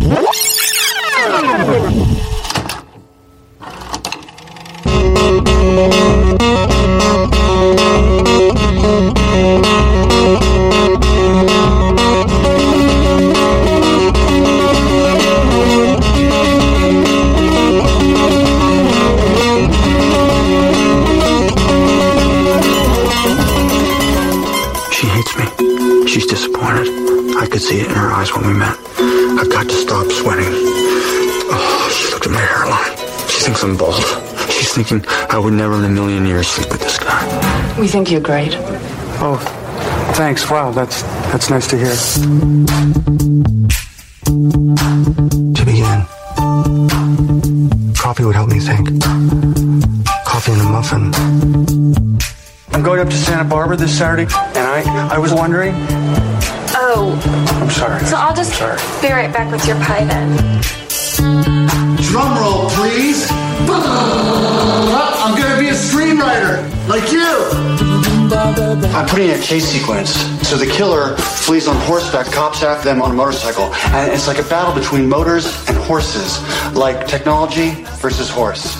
She hates me. She's disappointed. I could see it in her eyes when we met. I've got to stop sweating. Oh, she looked at my hairline. She thinks I'm bald. She's thinking I would never in a million years sleep with this guy. We think you're great. Oh, thanks. Wow, that's that's nice to hear. To begin, coffee would help me think. Coffee and a muffin. I'm going up to Santa Barbara this Saturday, and I I was wondering. Oh, I'm sorry. so I'll just Sorry. be right back with your pie then. Drum roll, please. I'm gonna be a screenwriter, like you. I'm putting in a chase sequence. So the killer flees on horseback, cops after them on a motorcycle. And it's like a battle between motors and horses. Like technology versus horse.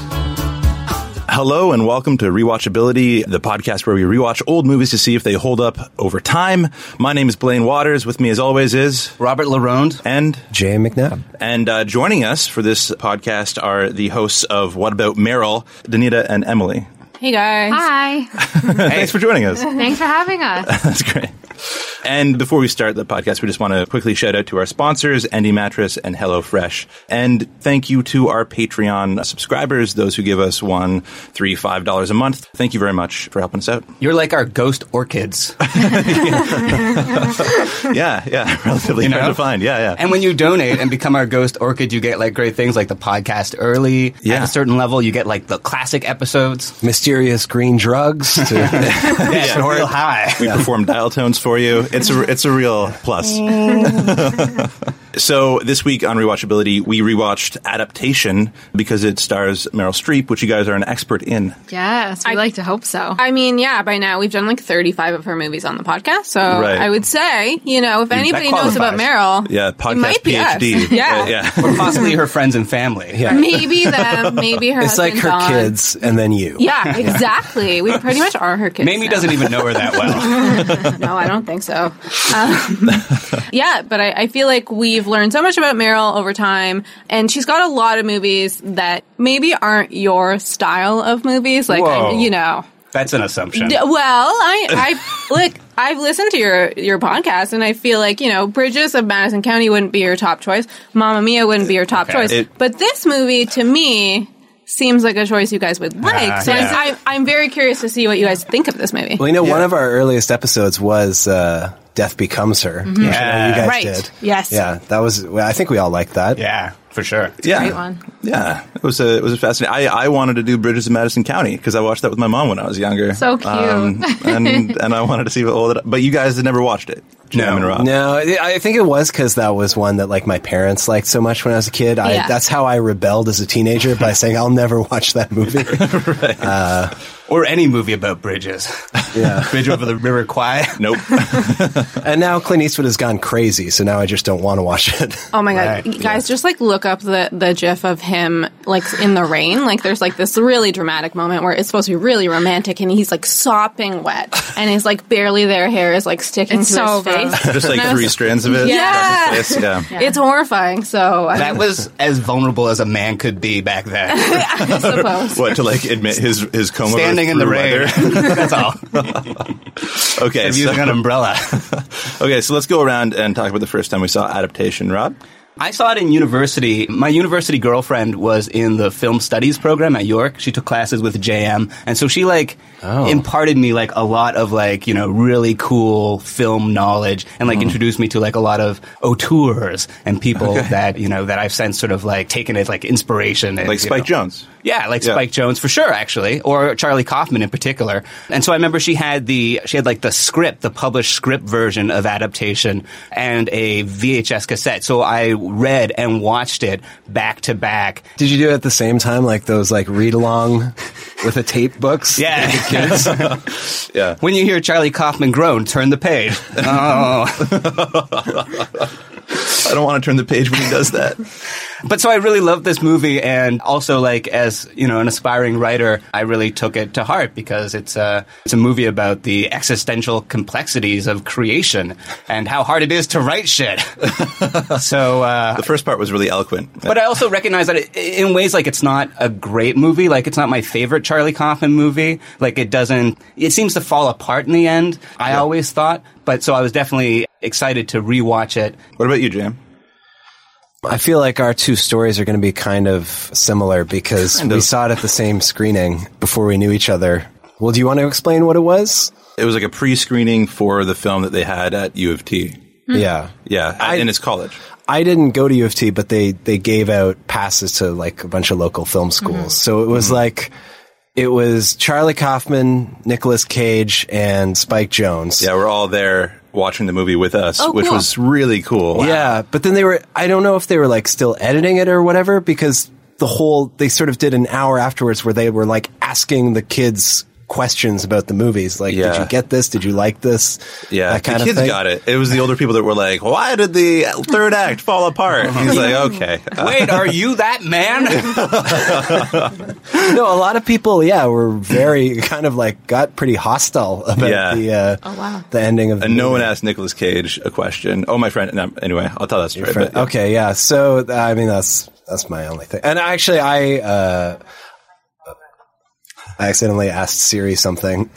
Hello and welcome to Rewatchability, the podcast where we rewatch old movies to see if they hold up over time. My name is Blaine Waters. With me, as always, is Robert Laronde. and Jay McNabb. and uh, joining us for this podcast are the hosts of What About Meryl, Danita and Emily. Hey guys. Hi. Thanks for joining us. Thanks for having us. That's great. And before we start the podcast, we just want to quickly shout out to our sponsors, Endy Mattress and HelloFresh. And thank you to our Patreon subscribers, those who give us one, three, five dollars a month. Thank you very much for helping us out. You're like our ghost orchids. Yeah, yeah, relatively You hard to find. Yeah, yeah. and when you donate and become our ghost orchid, you get like great things like the podcast early. Yeah. At a certain level, you get like the classic episodes. Mysterious green drugs. To, Yeah, it's real high. we perform dial tones for you. It's a it's a real plus. so this week on rewatchability, we rewatched Adaptation because it stars Meryl Streep, which you guys are an expert in. Yes, we I- like to hope so. I mean, yeah, by now we've done like 35 of her movies on the podcast. So Right. I would say, you know, if anybody knows about. Meryl, Yeah, it podcast might be us. PhD. Yeah. Uh, yeah. Or possibly her friends and family. yeah. maybe them, maybe her It's like her Don. kids and then you. Yeah, exactly. We pretty much are her kids. Mamie now. doesn't even know her that well. No, I don't think so. Um, yeah, but I, I feel like we've learned so much about Meryl over time, and she's got a lot of movies that maybe aren't your style of movies. Like. I, you know, That's an assumption. D- Well, I, I look. I've listened to your your podcast, and I feel like you know, Bridges of Madison County wouldn't be your top choice. Mamma Mia wouldn't be your top Okay. choice. It- but this movie, to me, seems like a choice you guys would like. Ah, so yeah. I, I, I'm very curious to see what you guys think of this movie. Well, you know, one of our earliest episodes was uh, Death Becomes Her. which I know Yeah. you guys Right. did. Yes. Yeah, that was, well, I think we all liked that. Yeah, for sure. yeah. Great one. Yeah, it was a it was a fascinating. I, I wanted to do Bridges of Madison County because I watched that with my mom when I was younger. So cute. Um, and and I wanted to see what all that. But you guys had never watched it. Jam and Rob. No, I I think it was because that was one that like my parents liked so much when I was a kid. I, Yeah. That's how I rebelled as a teenager by saying I'll never watch that movie. Or any movie about bridges. Yeah. Bridge over the River Kwai. Nope. and now Clint Eastwood has gone crazy, so now I just don't want to watch it. Oh my god, Right, You guys! Just like look up the the GIF of him like in the rain. Like there's like this really dramatic moment where it's supposed to be really romantic, and he's like sopping wet, and his like barely their hair is like sticking It's to so his face. Just like And three was- strands of it. Yeah. across his face. Yeah. It's horrifying. So I, That was as vulnerable as a man could be back then. I suppose. What to like admit his his coma Standing in the rain. That's all. Okay, And so, using an umbrella. okay, so let's go around and talk about the first time we saw adaptation. Rob, I saw it in university. My university girlfriend was in the film studies program at York. She took classes with JM, and so she like oh. imparted me like a lot of like you know really cool film knowledge, and like hmm. introduced me to like a lot of auteurs and people that you know that I've since sort of like taken as like inspiration. And, Like Spike know- Jonze. Yeah, like Yeah. Spike Jonze for sure, actually, or Charlie Kaufman in particular. And so I remember she had the she had like the script, the published script version of adaptation, and a VHS cassette. So I read and watched it back to back. Did you do it at the same time, like those like read along with the tape books? Yeah, kids. Yeah. when you hear Charlie Kaufman groan, turn the page. Oh. I don't want to turn the page when he does that. But so I really loved this movie, and also like as you know, an aspiring writer, I really took it to heart because it's a it's a movie about the existential complexities of creation and how hard it is to write shit. so, uh, The first part was really eloquent. but I also recognize that it, in ways like it's not a great movie. Like it's not my favorite Charlie Kaufman movie. Like it doesn't. It seems to fall apart in the end. I always thought, but so I was definitely excited to rewatch it. What about you, Jam? I feel like our two stories are going to be kind of similar because Kind we of. saw it at the same screening before we knew each other. Well, do you want to explain what it was? It was like a pre-screening for the film that they had at U of T. Hmm. Yeah. Yeah, I- in his college. I didn't go to U of T, but they, they gave out passes to like a bunch of local film mm-hmm. schools. So it was mm-hmm. like, it was Charlie Kaufman, Nicolas Cage, and Spike Jonze. Yeah, we're all there watching the movie with us, Oh, which cool. was really cool. Yeah, but then they were, I don't know if they were like still editing it or whatever because the whole, they sort of did an hour afterwards where they were like asking the kids questions about the movies. Like, did you get this? Did you like this? Yeah, That kind the of kids thing. got it. It was the older people that were like, "Why did the third act fall apart?" He's like, "Okay, Wait, are you that man? no, a lot of people, yeah, were very kind of like got pretty hostile about Yeah. the uh, Oh, wow. the ending of the And no movie. one asked Nicolas Cage a question. Oh, my friend. No, anyway, I'll tell that story. Fri- but, yeah. Okay, yeah. So I mean, that's that's my only thing. And actually, I uh, I accidentally asked Siri something,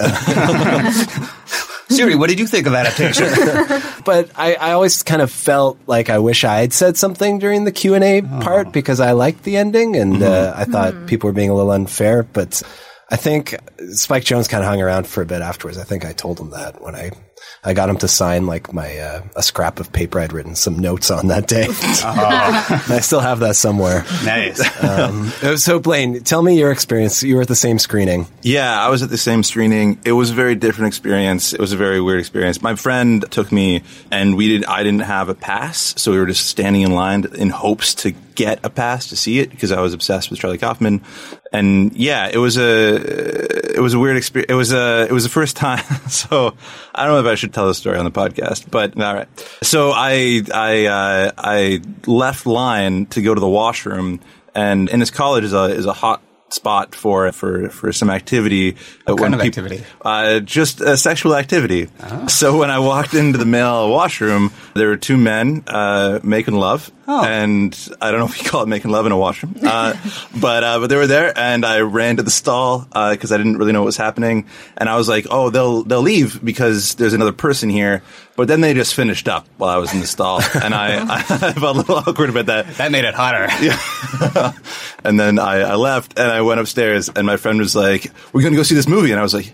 Siri, what did you think of adaptation? but I, I always kind of felt like I wish I had said something during the Q and A part ah. because I liked the ending, and uh, mm-hmm. I thought hmm. people were being a little unfair. But I think Spike Jonze kind of hung around for a bit afterwards. I think I told him that when I. I got him to sign like my uh, a scrap of paper I'd written some notes on that day. I still have that somewhere. nice. Um, so Blaine, tell me your experience. You were at the same screening. Yeah, I was at the same screening. It was a very different experience. It was a very weird experience. My friend took me, and we did. I didn't have a pass, so we were just standing in line in hopes to get a pass to see it because I was obsessed with Charlie Kaufman. And yeah, it was a it was a weird experience. It was a it was the first time. So I don't know if I should tell the story on the podcast, but all right. So I I uh, I left line to go to the washroom, and in this college is a is a hot spot for for for some activity. What kind of activity? Uh, just uh, sexual activity. So when I walked into the male washroom, there were two men uh, making love, and I don't know if you call it making love in a washroom, uh, but uh, but they were there, and I ran to the stall because I didn't really know what was happening, and I was like, oh, they'll they'll leave because there's another person here. But then they just finished up while I was in the stall, and I, I felt a little awkward about that. that made it hotter. Yeah. And then I, I left and I went upstairs and my friend was like, we're going to go see this movie. And I was like,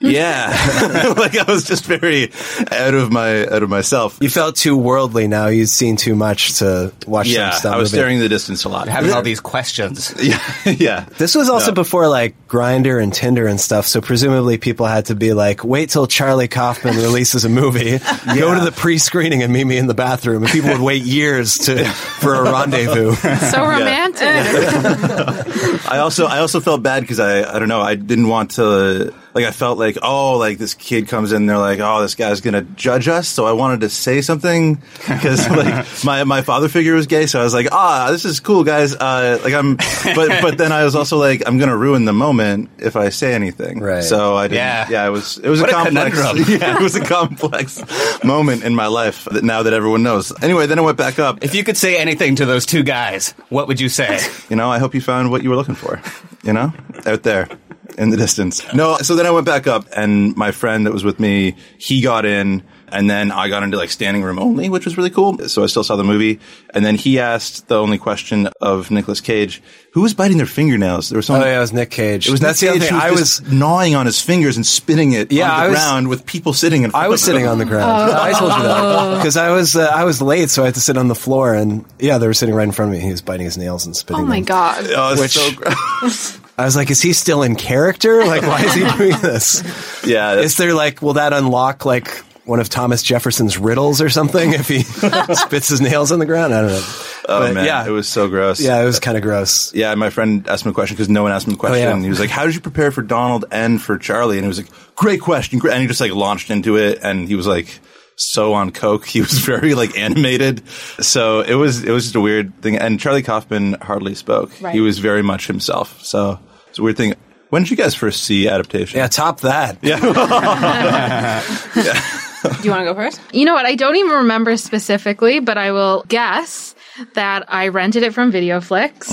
yeah. like I was just very out of my, out of myself. You felt too worldly now. You'd seen too much to watch Yeah. some stuff. I was staring in the distance a lot. Having all these questions. yeah. yeah. This was also No. before like Grindr and Tinder and stuff. So presumably people had to be like, wait till Charlie Kaufman releases a movie, go to the pre-screening and meet me in the bathroom. And people would wait years to for a rendezvous. So romantic. I also I also felt bad because I I don't know I didn't want to like I felt like oh like this kid comes in they're like oh this guy's gonna judge us so I wanted to say something because like my my father figure was gay so I was like ah this is cool guys uh like I'm but but then I was also like I'm gonna ruin the moment if I say anything Right. so I didn't, Yeah. yeah it was it was What a a complex conundrum. yeah it was a complex moment in my life that now that everyone knows anyway then I went back up If you could say anything to those two guys, what would you say? you know, I hope you found what you were looking for, you know, out there in the distance. No, so then I went back up and my friend that was with me, he got in And then I got into like standing room only, which was really cool. So I still saw the movie. And then he asked the only question of Nicolas Cage, who was biting their fingernails? There was someone. Oh yeah, it was Nick Cage. It was That's Nick the other Cage thing. who I was was just gnawing on his fingers and spitting it Yeah, on the I was- ground with people sitting in front I was of him. sitting on the ground. I told you that because I was uh, I was late, so I had to sit on the floor, and yeah, they were sitting right in front of me. He was biting his nails and spitting. Oh my them. god. Oh, it's Which- so gross. I was like, is he still in character? Like, why is he doing this? yeah. Is there like, will that unlock like one of Thomas Jefferson's riddles or something if he spits his nails on the ground? I don't know. oh But, man. yeah, It was so gross. yeah, it was kind of gross. Yeah, my friend asked me a question because no one asked him a oh, question. Oh, yeah. He was like, "How did you prepare for Donald and for Charlie?" And he was like, "Great question." And he just like launched into it, and he was like so on coke. He was very like animated. So it was it was just a weird thing. And Charlie Kaufman hardly spoke. Right. He was very much himself. So it's a weird thing. When did you guys first see adaptation? Yeah, top that. Yeah. Do you want to go first? You know what? I don't even remember specifically, but I will guess that I rented it from VideoFlix.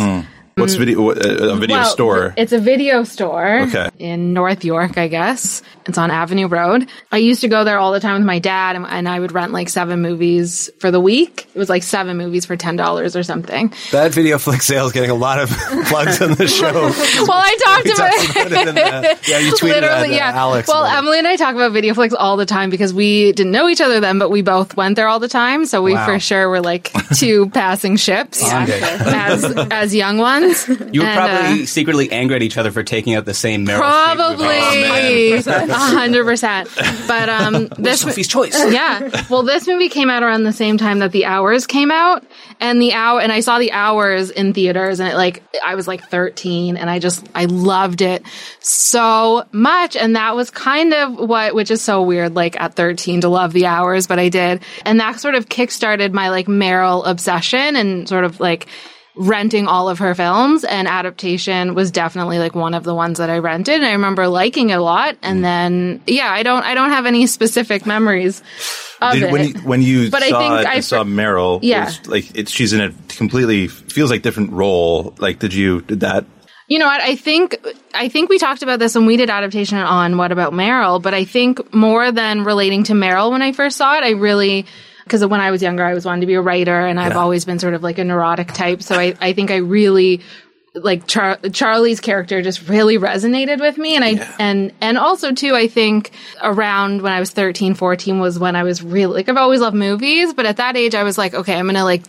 What's video? uh, A video Well, store. It's a video store Okay. in North York, I guess. It's on Avenue Road. I used to go there all the time with my dad, and, and I would rent like seven movies for the week. It was like seven movies for ten dollars or something. That video flick sale is getting a lot of plugs on the show. well, I talked about, talked about it the- yeah, you tweeted Literally, at, uh, yeah. Alex Well, about. Emily and I talk about VideoFlix all the time because we didn't know each other then, but we both went there all the time. So we Wow. for sure were like two passing ships as as young ones. You were And, probably uh, secretly angry at each other for taking out the same Meryl. Probably hundred percent. But um, this Sophie's Choice. yeah. Well, this movie came out around the same time that The Hours came out, and the hour, and I saw The Hours in theaters, and it like I was like thirteen, and I just I loved it so much, and that was kind of what, which is so weird, like at thirteen to love The Hours, but I did, and that sort of kickstarted my like Meryl obsession, and sort of like renting all of her films and adaptation was definitely like one of the ones that I rented and I remember liking it a lot and mm. then yeah I don't I don't have any specific memories of Did, it when you, when you But I think it, I saw Meryl, Yeah. was like it's she's in a completely feels like different role. Like, did you did that? You know what? I think I think we talked about this when we did adaptation on What About Meryl, but I think more than relating to Meryl when I first saw it, I really because when I was younger, I was wanting to be a writer, and I've always been sort of like a neurotic type. So I, I think I really like Char- Charlie's character just really resonated with me and I and and also too I think around when I was 13 14 was when I was really like I've always loved movies but at that age I was like okay I'm going to like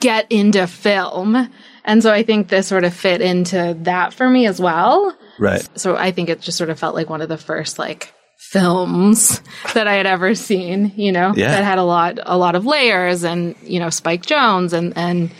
get into film and so I think this sort of fit into that for me as well Right. so I think it just sort of felt like one of the first like films that I had ever seen, you know, Yeah. that had a lot a lot of layers and, you know, Spike Jonze and and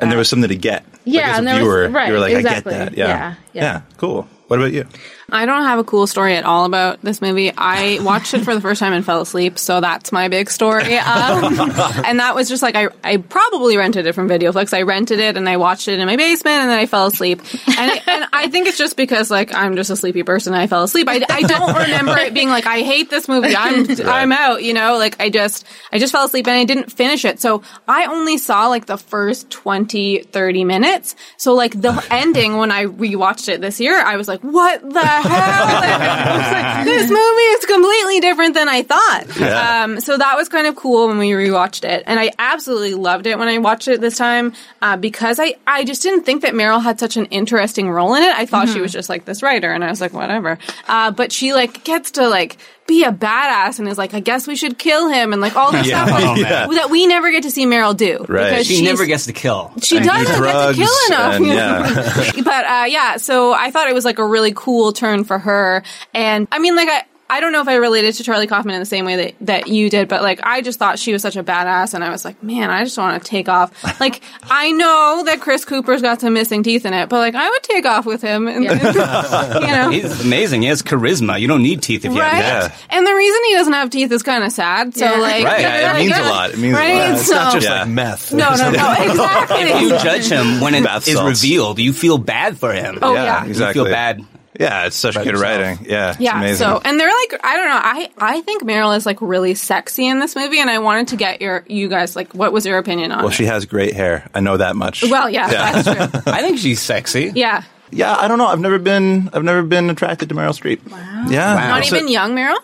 And there uh, was something to get. Yeah, like, as a and there was- viewer, right, you were like, exactly. I get that. Yeah. Yeah, yeah. cool. What about you? I don't have a cool story at all about this movie. I watched it for the first time and fell asleep, so that's my big story. Um, and that was just like I, I probably rented it from VideoFlix. I rented it and I watched it in my basement, and then I fell asleep. And I, and I think it's just because like I'm just a sleepy person. and I fell asleep. I, I don't remember it being like I hate this movie. I'm I'm out. You know, like I just I just fell asleep and I didn't finish it. So I only saw like the first 20, 30 minutes. So like the ending when I rewatched it this year, I was like, what the hell? I was like, this movie is completely different than I thought. Yeah. Um, so that was kind of cool when we rewatched it, and I absolutely loved it when I watched it this time uh, because I I just didn't think that Meryl had such an interesting role in it. I thought she was just like this writer, and I was like, whatever. Uh, but she like gets to like be a badass and is like, I guess we should kill him, and like all this Yeah. stuff like, Yeah. that we never get to see Meryl do. Right. because She never gets to kill. she And doesn't get to kill enough. and- yeah. but uh, yeah, so I thought it was like a really cool turn for her. And I mean, like I. I don't know if I related to Charlie Kaufman in the same way that, that you did, but like I just thought she was such a badass, and I was like, man, I just want to take off. Like I know that Chris Cooper's got some missing teeth in it, but like I would take off with him, and, you know, He's amazing. He has charisma. You don't need teeth if you right? have that. And the reason he doesn't have teeth is kind of sad. So Yeah. like, Right, yeah, it like, means a uh, lot. It means a lot. It's not just Yeah. like meth. no, no, no, exactly. If you judge him when it Bath is salts. revealed, you feel bad for him. Oh, yeah, yeah. exactly. You feel bad. Yeah, it's such good yourself. writing. Yeah, it's Yeah. amazing. So, and they're like, I don't know. I I think Meryl is like really sexy in this movie, and I wanted to get your you guys like, what was your opinion on well, it? she has great hair. I know that much. well, yeah, that's true. I think she's sexy. Yeah, yeah, I don't know. I've never been. I've never been attracted to Meryl Streep. Wow. Yeah, not So- even young Meryl.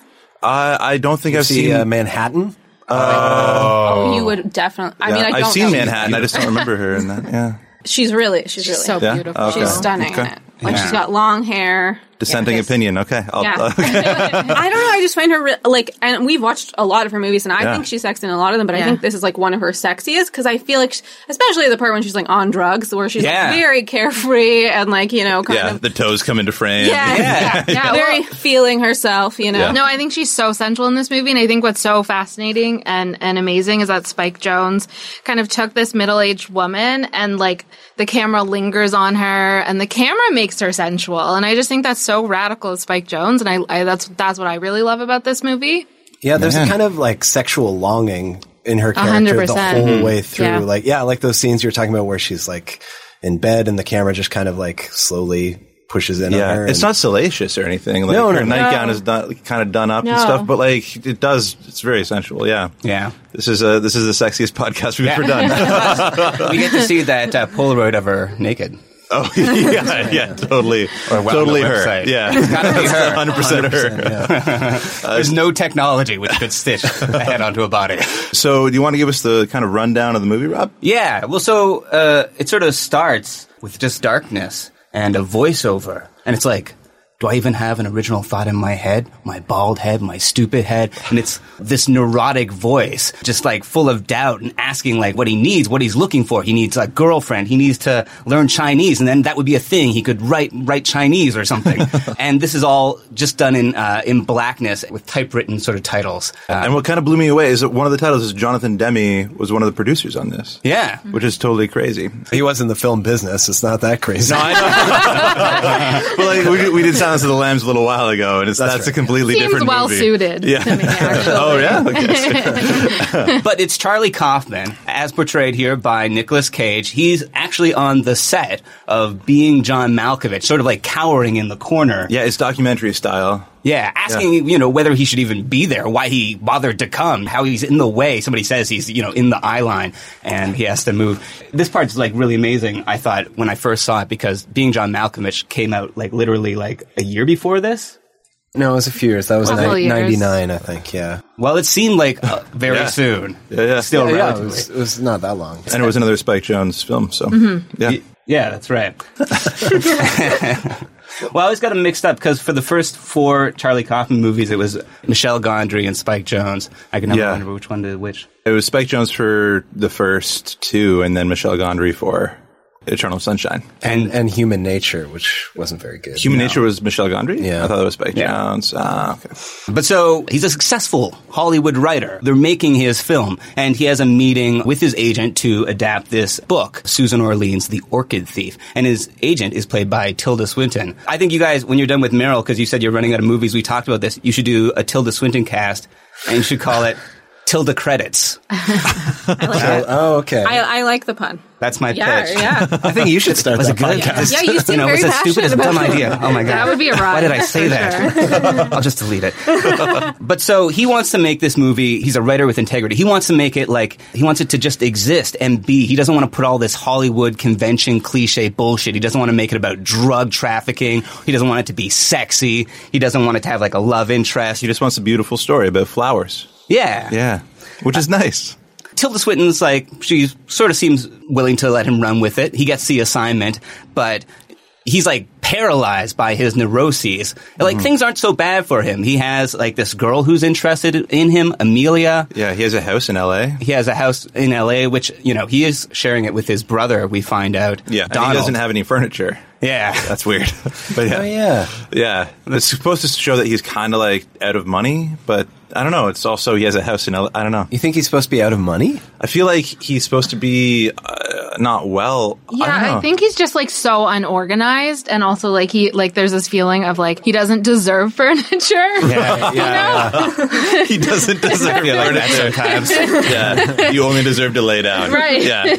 I I don't think You I've see seen uh, Manhattan. Oh, you would definitely. I mean, Yeah, I don't I've seen know. Manhattan. I just don't remember her in that. Yeah. She's really, she's, really so Yeah? beautiful. Okay. She's stunning Okay. Like Yeah. she's got long hair. Dissenting Yeah. opinion. Okay. I'll, Yeah. Uh, okay. I don't know. I just find her re- like, and we've watched a lot of her movies, and I Yeah. think she's sexy in a lot of them. But I think this is like one of her sexiest because I feel like, she, especially the part when she's like on drugs, where she's Yeah. like very carefree and like you know kind yeah. of The toes come into frame. yeah, Yeah. Yeah, very well- feeling herself. You know, Yeah. No, I think she's so central in this movie, and I think what's so fascinating and and amazing is that Spike Jonze kind of took this middle aged woman and like the camera lingers on her, and the camera makes her sensual, and I just think that's so radical as Spike Jonze, and I, I that's that's what I really love about this movie. Yeah, there's Man. a kind of like sexual longing in her character hundred the percent. whole Mhm. way through. Yeah. Like, yeah, like those scenes you're talking about where she's like in bed and the camera just kind of like slowly pushes in on Yeah, her. it's and- not salacious or anything. Like No, no, her no. nightgown is done, kind of done up and stuff, but like it does. It's very sensual. Yeah, Yeah. This is uh this is the sexiest podcast we've ever done. we get to see that uh, Polaroid of her naked. oh yeah, yeah, totally, Or well, totally her. website. Yeah, It's gotta be her. hundred percent her. There's no technology which could stitch a head onto a body. So, do you want to give us the kind of rundown of the movie, Rob? Yeah, well, so uh, it sort of starts with just darkness and a voiceover, and it's like, do I even have an original thought in my head? My bald head, my stupid head, and it's this neurotic voice, just like full of doubt and asking like what he needs, what he's looking for. He needs a girlfriend. He needs to learn Chinese, and then that would be a thing. He could write write Chinese or something. and this is all just done in uh, in blackness with typewritten sort of titles. Uh, and what kind of blew me away is that one of the titles is Jonathan Demme was one of the producers on this. Yeah. which is totally crazy. he was in the film business. It's not that crazy. No, I know. but like we, we did Silence of the Lambs a little while ago, and it's that's, That's a right. completely Seems different well movie. suited Yeah. to me. Oh yeah. Okay. but it's Charlie Kaufman, as portrayed here by Nicolas Cage. He's actually on the set of Being John Malkovich, sort of like cowering in the corner. yeah, it's documentary style. Yeah, asking, you know, whether he should even be there, why he bothered to come, how he's in the way. Somebody says he's, you know, in the eye line and he has to move. This part's like really amazing, I thought, when I first saw it, because Being John Malkovich came out like literally like a year before this. no, it was a few years. That was Couple ni- years. 99, I think. Yeah. Well, it seemed like uh, very Yeah. soon. Yeah, yeah. Still yeah, yeah, it was, it was not that long. And it was another Spike Jonze film. So yeah. Yeah, that's right. well, I always got them mixed up because for the first four Charlie Kaufman movies, it was Michel Gondry and Spike Jonze. I can never Yeah. remember which one did which. It was Spike Jonze for the first two, and then Michel Gondry for Eternal Sunshine. And and Human Nature, which wasn't very good. Human Nature was Michel Gondry. Yeah. I thought it was Spike Yeah. Jonze. Ah, okay. But so he's a successful Hollywood writer. They're making his film, and he has a meeting with his agent to adapt this book, Susan Orlean's The Orchid Thief. And his agent is played by Tilda Swinton. I think you guys, when you're done with Meryl, because you said you're running out of movies, we talked about this, you should do a Tilda Swinton cast, and you should call it Tilda Credits. Oh, oh, okay. I, I like the pun. That's my Yeah, pitch. yeah. I think you should start Was that it good? podcast. Yeah, you seem you know, very was that stupid? It's a passionate dumb about idea. Oh my god, That would be a Why did I say for that? I'll just delete it. but so he wants to make this movie. He's a writer with integrity. He wants to make it like he wants it to just exist and be. He doesn't want to put all this Hollywood convention cliche bullshit. He doesn't want to make it about drug trafficking. He doesn't want it to be sexy. He doesn't want it to have like a love interest. He just wants a beautiful story about flowers. Yeah, Yeah, which is nice. Tilda Swinton's like she sort of seems willing to let him run with it. He gets the assignment, but he's like paralyzed by his neuroses. Like Mm-hmm. things aren't so bad for him. He has like this girl who's interested in him, Amelia. Yeah, he has a house in L.A. He has a house in LA, which you know he is sharing it with his brother. We find out. Yeah, and Donald. he doesn't have any furniture. Yeah, That's weird. but yeah, Oh, yeah. yeah. It's supposed to show that he's kind of like out of money, but I don't know. It's also he has a house in L. I don't know. You think he's supposed to be out of money? I feel like he's supposed to be uh, not well. I, don't Yeah, know. I, think he's just like so unorganized, and also like he like there's this feeling of like he doesn't deserve furniture. Yeah, yeah. he doesn't deserve I feel like furniture. sometimes. yeah, you only deserve to lay down. Right. Yeah.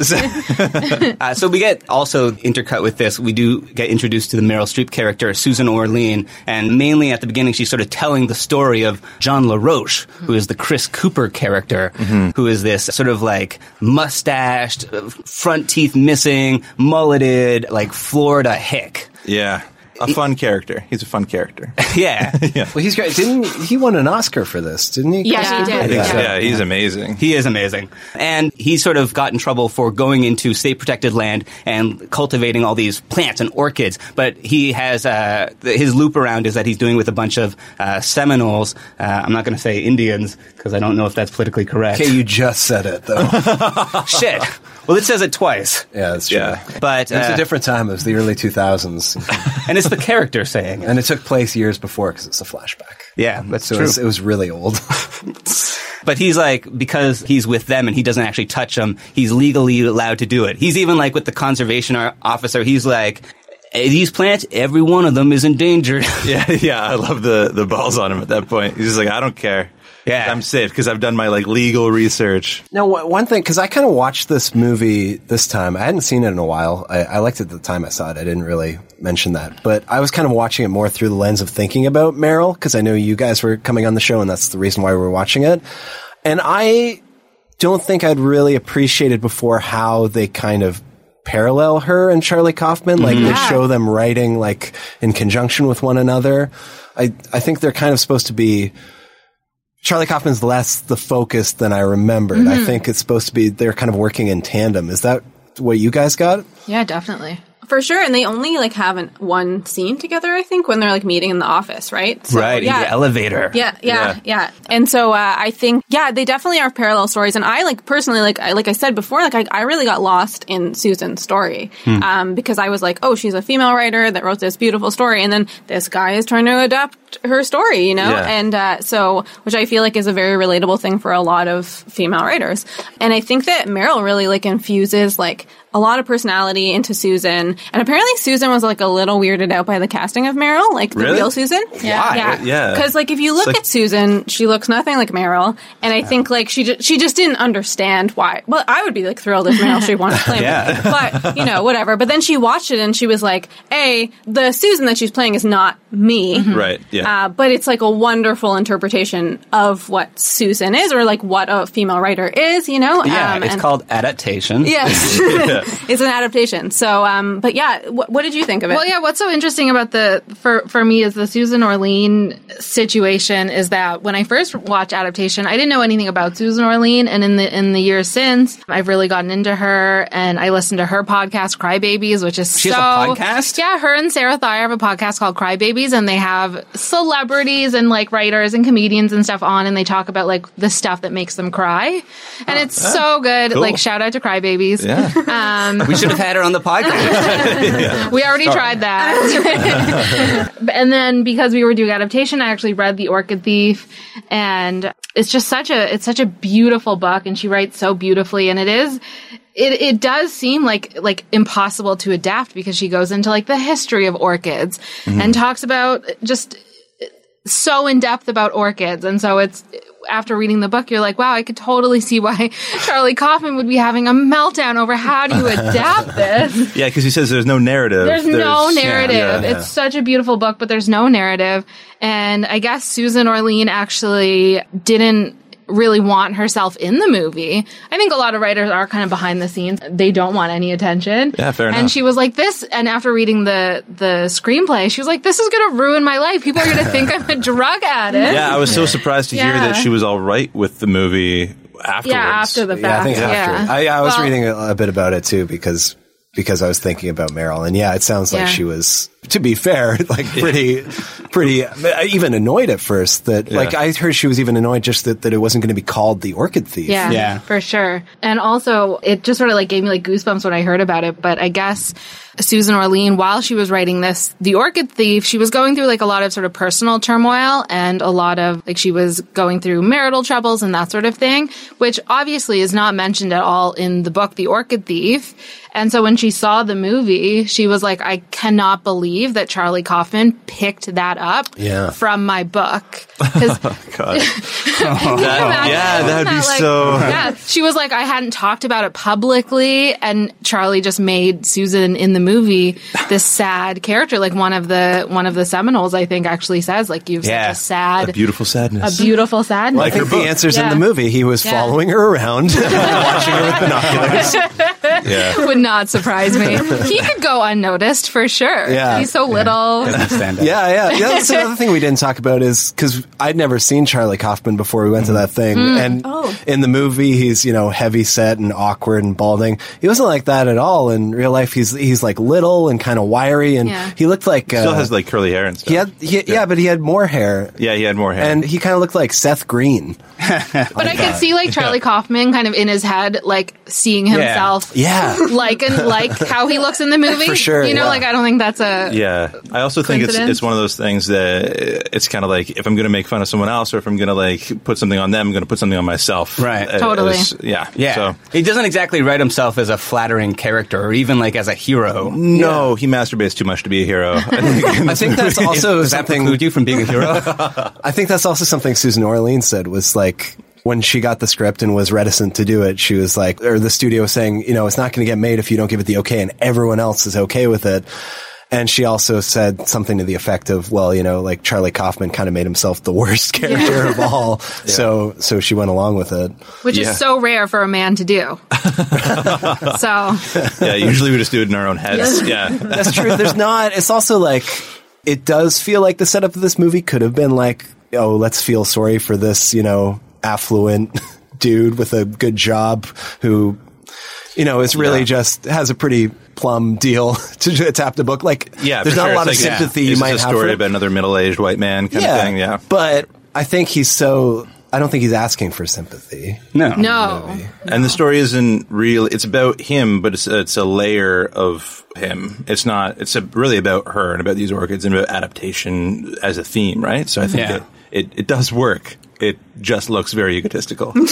Uh, so we get also intercut with this. We do get introduced to the Meryl Streep character, Susan Orlean, and mainly at the beginning, she's sort of telling the story of John LaRoche, who is the Chris Cooper character, who is this sort of like mustached, uh, front teeth missing, mulleted, like Florida hick. yeah. A fun character. He's a fun character. yeah. Well, he's great. Didn't he won an Oscar for this? Didn't he? Yes, he did. I think so. Yeah. Yeah, he's amazing. He is amazing. And he sort of got in trouble for going into state protected land and cultivating all these plants and orchids. But he has, uh, his loop around is that he's doing with a bunch of uh, Seminoles. Uh, I'm not going to say Indians because I don't know if that's politically correct. Okay, you just said it though. Shit. Well, it says it twice. yeah, that's true. Yeah. But, It was uh, a different time. It was the early 2000s, and it's the character saying it. and it took place years before because it's a flashback. Yeah, that's So it true. was, it was really old. But he's like, because he's with them and he doesn't actually touch them, he's legally allowed to do it. He's even like with the conservation officer, he's like, "Eh, these plants, every one of them is endangered. Yeah, yeah. I love the the balls on him at that point. He's just like, I don't care. Yeah. I'm safe because I've done my like legal research. Now, one one thing, because I kind of watched this movie this time. I hadn't seen it in a while. I, I liked it the time I saw it. I didn't really mention that, but I was kind of watching it more through the lens of thinking about Meryl because I know you guys were coming on the show, and that's the reason why we're watching it. And I don't think I'd really appreciated before how they kind of parallel her and Charlie Kaufman. Like they mm-hmm. show them writing like in conjunction with one another. I I think they're kind of supposed to be. Charlie Kaufman's less the focus than I remembered. I mm-hmm. think it's supposed to be they're kind of working in tandem. Is that what you guys got? Yeah, definitely. For sure, and they only like have an, one scene together. I think when they're like meeting in the office, right? So, right, in the elevator. Yeah, yeah, yeah. And so uh, I think, yeah, they definitely are parallel stories. And I like personally, like I, like I said before, like I, I really got lost in Susan's story um, because I was like, oh, she's a female writer that wrote this beautiful story, and then this guy is trying to adapt her story, you know. Yeah. And uh, so, which I feel like is a very relatable thing for a lot of female writers. And I think that Meryl really like infuses like a lot of personality into Susan. And apparently Susan was like a little weirded out by the casting of Meryl, like the Really? real Susan. Yeah. Yeah. Yeah. Because like if you look like- at Susan, she looks nothing like Meryl, and I think like she ju- she just didn't understand why. Well, I would be like thrilled if Meryl Streep wanted to play Yeah. me, but you know whatever. But then she watched it and she was like, "A, the Susan that she's playing is not me, Right. Yeah. uh, but it's like a wonderful interpretation of what Susan is, or like what a female writer is, you know? Yeah, Um, it's and- called adaptation. Yes, it's an adaptation. So, um, but yeah, what, what did you think of it? Well, yeah. What's so interesting about the for for me is the Susan Orlean situation is that when I first watched adaptation, I didn't know anything about Susan Orlean, and in the in the years since, I've really gotten into her, and I listened to her podcast, Crybabies, which is She has so a podcast? Yeah, her and Sarah Thyre have a podcast called Crybabies, and they have celebrities and like writers and comedians and stuff on, and they talk about like the stuff that makes them cry, and ah, it's ah, so good. cool. Like shout out to Crybabies. yeah. Um, Um, we should have had her on the podcast. We already tried that. and then because we were doing adaptation, I actually read The Orchid Thief and it's just such a it's such a beautiful book and she writes so beautifully and it is it, it does seem like like impossible to adapt because she goes into like the history of orchids and mm-hmm. talks about just so in depth about orchids and so it's after reading the book you're like wow I could totally see why Charlie Kaufman would be having a meltdown over how do you adapt this Yeah, because he says there's no narrative. there's, no yeah, narrative. yeah. It's such a beautiful book, but there's no narrative. And I guess Susan Orlean actually didn't really want herself in the movie. I think a lot of writers are kind of behind the scenes. They don't want any attention. Yeah, fair And enough. she was like this and after reading the the screenplay, she was like this is going to ruin my life. People are going to think I'm a drug addict. Yeah, I was so surprised to hear that she was all right with the movie afterwards. Yeah, after the fact. Yeah, I think after. yeah. I, I was Well, reading a, a bit about it too because because I was thinking about Meryl, and yeah, it sounds like Yeah. she was, to be fair, like pretty, pretty, uh, even annoyed at first. That Yeah. like I heard she was even annoyed just that, that it wasn't going to be called the Orchid Thief. Yeah, Yeah. for sure. And also, it just sort of like gave me like goosebumps when I heard about it. But I guess Susan Orlean, while she was writing this, The Orchid Thief, she was going through like a lot of sort of personal turmoil and a lot of like she was going through marital troubles and that sort of thing, which obviously is not mentioned at all in the book, The Orchid Thief. And so when she saw the movie, she was like, I cannot believe that Charlie Kaufman picked that up Yeah. from my book. 'Cause oh, God. Oh. Imagine- yeah, that'd be isn't like- so- Yeah, she was like, I hadn't talked about it publicly, and Charlie just made Susan in the movie this sad character, like one of the one of the Seminoles. I think actually says like you've Yeah. such a sad, a beautiful sadness. a beautiful sadness. I think the answer's in the movie. He was Yeah. following her around, watching her with binoculars. Yeah. would not surprise me. He could go unnoticed for sure. Yeah. He's so little. Yeah, yeah, yeah. That's another thing we didn't talk about is because I'd never seen Charlie Kaufman before we went to that thing, Mm. and Oh. in the movie he's you know heavy set and awkward and balding. He wasn't like that at all in real life. He's he's like little and kind of wiry, and Yeah. he looked like uh, Still has like curly hair and stuff. he had he, yeah. but he had more hair, yeah, he had more hair. and he kind of looked like Seth Green. But I could see like Charlie Kaufman kind of in his head, like seeing himself, Yeah. like and like how he looks in the movie. For sure, You know, yeah. like I don't think that's a Yeah, I also think it's it's one of those things that it's kind of like if I'm going to make fun of someone else or if I'm going to like put something on them, I'm going to put something on myself. Right. Totally. as- yeah. Yeah. So He doesn't exactly write himself as a flattering character or even like as a hero. no, he masturbates too much to be a hero. I think, I think that's also Does that something. preclude you from being a hero? I think that's also something Susan Orleans said was like when she got the script and was reticent to do it, she was like, or the studio was saying, you know, it's not going to get made if you don't give it the okay, and everyone else is okay with it. And she also said something to the effect of, well, you know, like Charlie Kaufman kind of made himself the worst character of all. So, so she went along with it. which Yeah. is so rare for a man to do. so yeah, usually we just do it in our own heads. Yeah. That's true. There's not, it's also like, it does feel like the setup of this movie could have been like, oh, let's feel sorry for this, you know, affluent dude with a good job who, you know, it's really Yeah. just has a pretty plum deal to tap the book. Like, Yeah, there's not sure. a lot of like, sympathy yeah, you might just a have. story for about another middle-aged white man kind of thing. Yeah. But I think he's so, I don't think he's asking for sympathy. No. no, And the story isn't real. It's about him, but it's it's a layer of him. It's not. It's a, really about her and about these orchids and about adaptation as a theme, right? So I think Yeah. It, it it does work. It just looks very egotistical.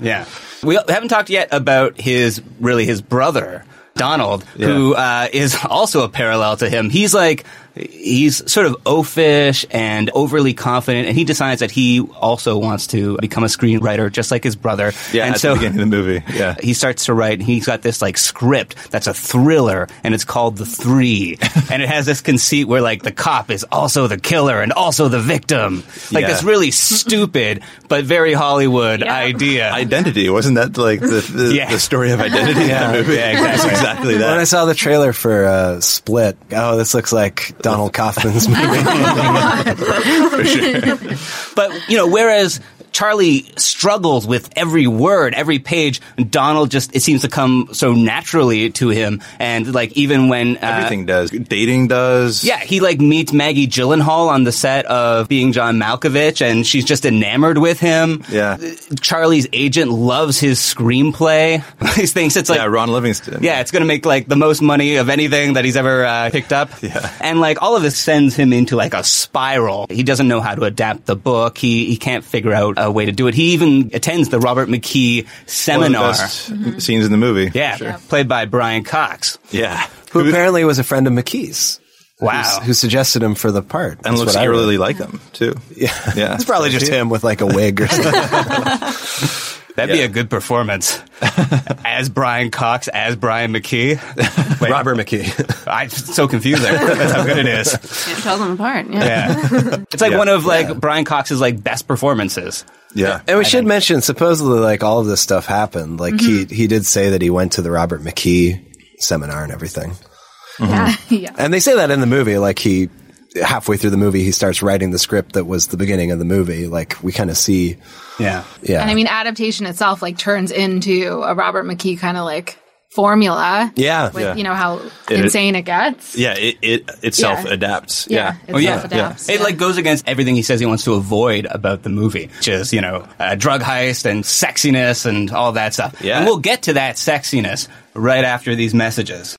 Yeah. We haven't talked yet about his, really his brother, Donald, Yeah. who uh, is also a parallel to him. He's like, he's sort of oafish and overly confident, and he decides that he also wants to become a screenwriter, just like his brother. Yeah, and at so the beginning of the movie. Yeah. he starts to write. and He's got this like script that's a thriller, and it's called The Three, and it has this conceit where like the cop is also the killer and also the victim, like Yeah. this really stupid but very Hollywood Yeah. idea. Identity wasn't that like the the, Yeah. the story of identity Yeah. in the movie? Yeah, exactly. It's exactly When I saw the trailer for uh, Split, oh, this looks like Donald Kaufman's movie. But, you know, whereas Charlie struggles with every word, every page, Donald just, it seems to come so naturally to him. And like, even when, uh, Everything does. Dating does. yeah, he like meets Maggie Gyllenhaal on the set of Being John Malkovich, and she's just enamored with him. Yeah. Charlie's agent loves his screenplay. he thinks it's like yeah, Ron Livingston. Yeah, it's going to make like the most money of anything that he's ever uh, picked up. Yeah. And like all of this sends him into like a spiral. He doesn't know how to adapt the book. He he can't figure out a way to do it. He even attends the Robert McKee One of the seminar. best scenes in the movie. Yeah, played by Brian Cox. Yeah. who apparently was a friend of McKee's. Wow. Who suggested him for the part. and That's looks what I eerily read. like him too. Yeah. Yeah. It's probably just him with like a wig or something. That'd be a good performance. as Brian Cox, as Brian McKee. Wait, Robert McKee. I'm so confused there. That's how good it is. Can't tell them apart. Yeah. Yeah. It's like Yeah. one of like Brian Cox's like best performances. Yeah. And we should mention, supposedly, like all of this stuff happened. Like he mm-hmm. he did say that he went to the Robert McKee seminar and everything. yeah, mm-hmm. yeah. And they say that in the movie. Like he halfway through the movie, he starts writing the script that was the beginning of the movie. Like we kind of see, Yeah. yeah, And I mean, adaptation itself like turns into a Robert McKee kind of like formula. yeah, With Yeah. you know how It- insane it gets. Yeah, it, it itself Yeah. adapts. Yeah, Yeah. it Oh yeah, self-adapts, It yeah. like goes against everything he says he wants to avoid about the movie, which is you know uh, drug heist and sexiness and all that stuff. Yeah. and we'll get to that sexiness right after these messages.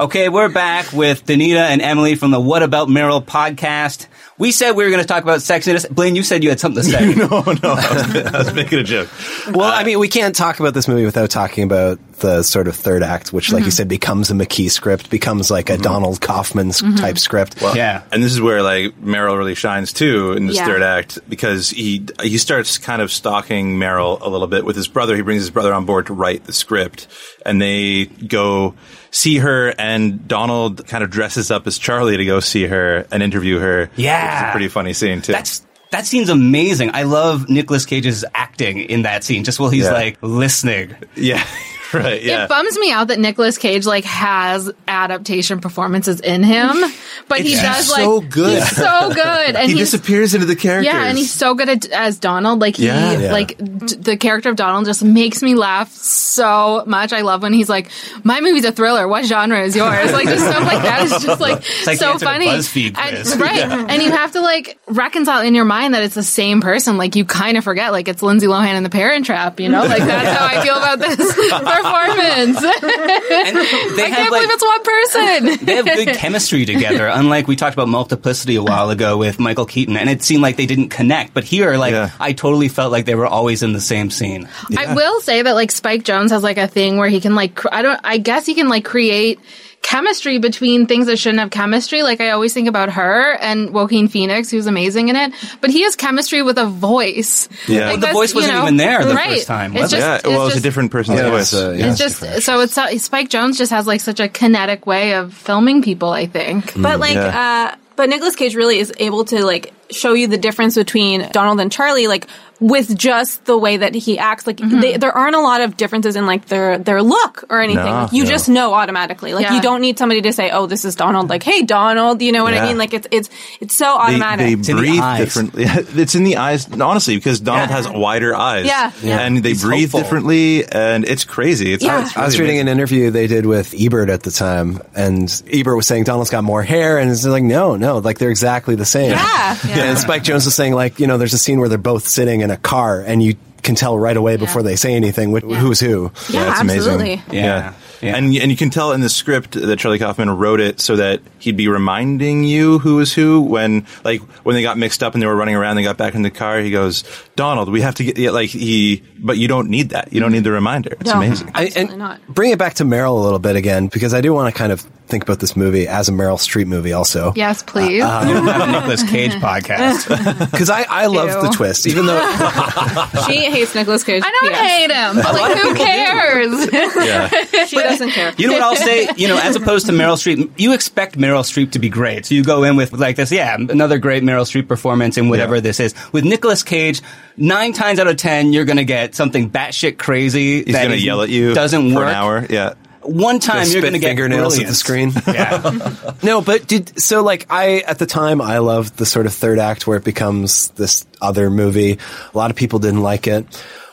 Okay, we're back with Danita and Emily from the What About Meryl podcast. We said we were going to talk about sexiness. Blaine, you said you had something to say. no, no, I was, I was making a joke. Well, I mean, we can't talk about this movie without talking about the sort of third act, which, like you mm-hmm. said, becomes a McKee script, becomes like a mm-hmm. Donald Kaufman s- mm-hmm. type script. Well, and this is where like Meryl really shines too in this Yeah. third act because he he starts kind of stalking Meryl a little bit with his brother. He brings his brother on board to write the script, and they go see her. And Donald kind of dresses up as Charlie to go see her and interview her. Yeah. It's a pretty funny scene too. That's that scene's amazing. I love Nicolas Cage's acting in that scene, just while he's Yeah. like listening. Yeah, right. It bums me out that Nicolas Cage like has adaptation performances in him, but he It's does like so good. He's so good, and he he's disappears into the character. yeah, and he's so good at, as Donald. Like he, Yeah. Yeah. like d- the character of Donald just makes me laugh so much. I love when he's like, "My movie's a thriller. What genre is yours?" Like just stuff like that is just like, like so funny. BuzzFeed And- right? Yeah. And you have to like reconcile in your mind that it's the same person. Like you kind of forget, like it's Lindsay Lohan in The Parent Trap. You know, like that's how I feel about this performance. I have, can't like- believe it's one person. They have good chemistry together, unlike we talked about multiplicity a while ago with Michael Keaton, and it seemed like they didn't connect. But here, like, I totally felt like they were always in the same scene. I will say that like Spike Jonze has like a thing where he can like cr- I don't I guess he can like create chemistry between things that shouldn't have chemistry. Like I always think about her and Joaquin Phoenix, who's amazing in it, but he has chemistry with a voice. Yeah. Like, Well, the voice wasn't know, even there the right. first time, It's it? just, yeah, well, it's it's a different person's Yeah, voice. it's, uh, yeah. It's just so it's uh, Spike Jonze just has like such a kinetic way of filming people. I think, But like, uh, but Nicolas Cage really is able to like show you the difference between Donald and Charlie, like with just the way that he acts. Like Mm-hmm. they, there aren't a lot of differences in like their their look or anything. No, like, you no. just know automatically. Like Yeah. you don't need somebody to say, "Oh, this is Donald." Like, "Hey, Donald," you know what Yeah. I mean? Like it's it's it's so automatic. they in the breathe eyes. differently. it's in the eyes, honestly, because Donald has wider eyes. Yeah. Yeah. and they He's breathe hopeful. differently, and it's crazy. It's, Yeah. it's I was really reading an interview they did with Ebert at the time, and Ebert was saying Donald's got more hair, and it's like, no, no, like they're exactly the same. Yeah. And Spike Jonze was saying, like, you know, there's a scene where they're both sitting in a car, and you can tell right away before they say anything wh- who's who. Yeah, it's amazing. absolutely. Yeah. Yeah. And and you can tell in the script that Charlie Kaufman wrote it so that he'd be reminding you who is who when like when they got mixed up and they were running around they got back in the car he goes Donald we have to get yeah, like he but you don't need that you don't need the reminder it's No. amazing I, Absolutely and not. bring it back to Meryl a little bit again, because I do want to kind of think about this movie as a Meryl Streep movie also. yes, uh, please. Uh, you don't have a Nicolas Cage podcast. Because I, I love the twist, even though she hates Nicolas Cage. I don't Yes. hate him, but like who cares? yeah She doesn't care. You know what I'll say? You know, as opposed to Meryl Streep, you expect Meryl Streep to be great. So you go in with like this, yeah, another great Meryl Streep performance in whatever Yeah. this is. With Nicolas Cage, nine times out of ten, you're going to get something batshit crazy. he's that gonna yell at you Doesn't for work. an hour yeah One time you're going to get fingernails at the screen. Yeah. No, but did so like I at the time I loved the sort of third act where it becomes this other movie. A lot of people didn't like it.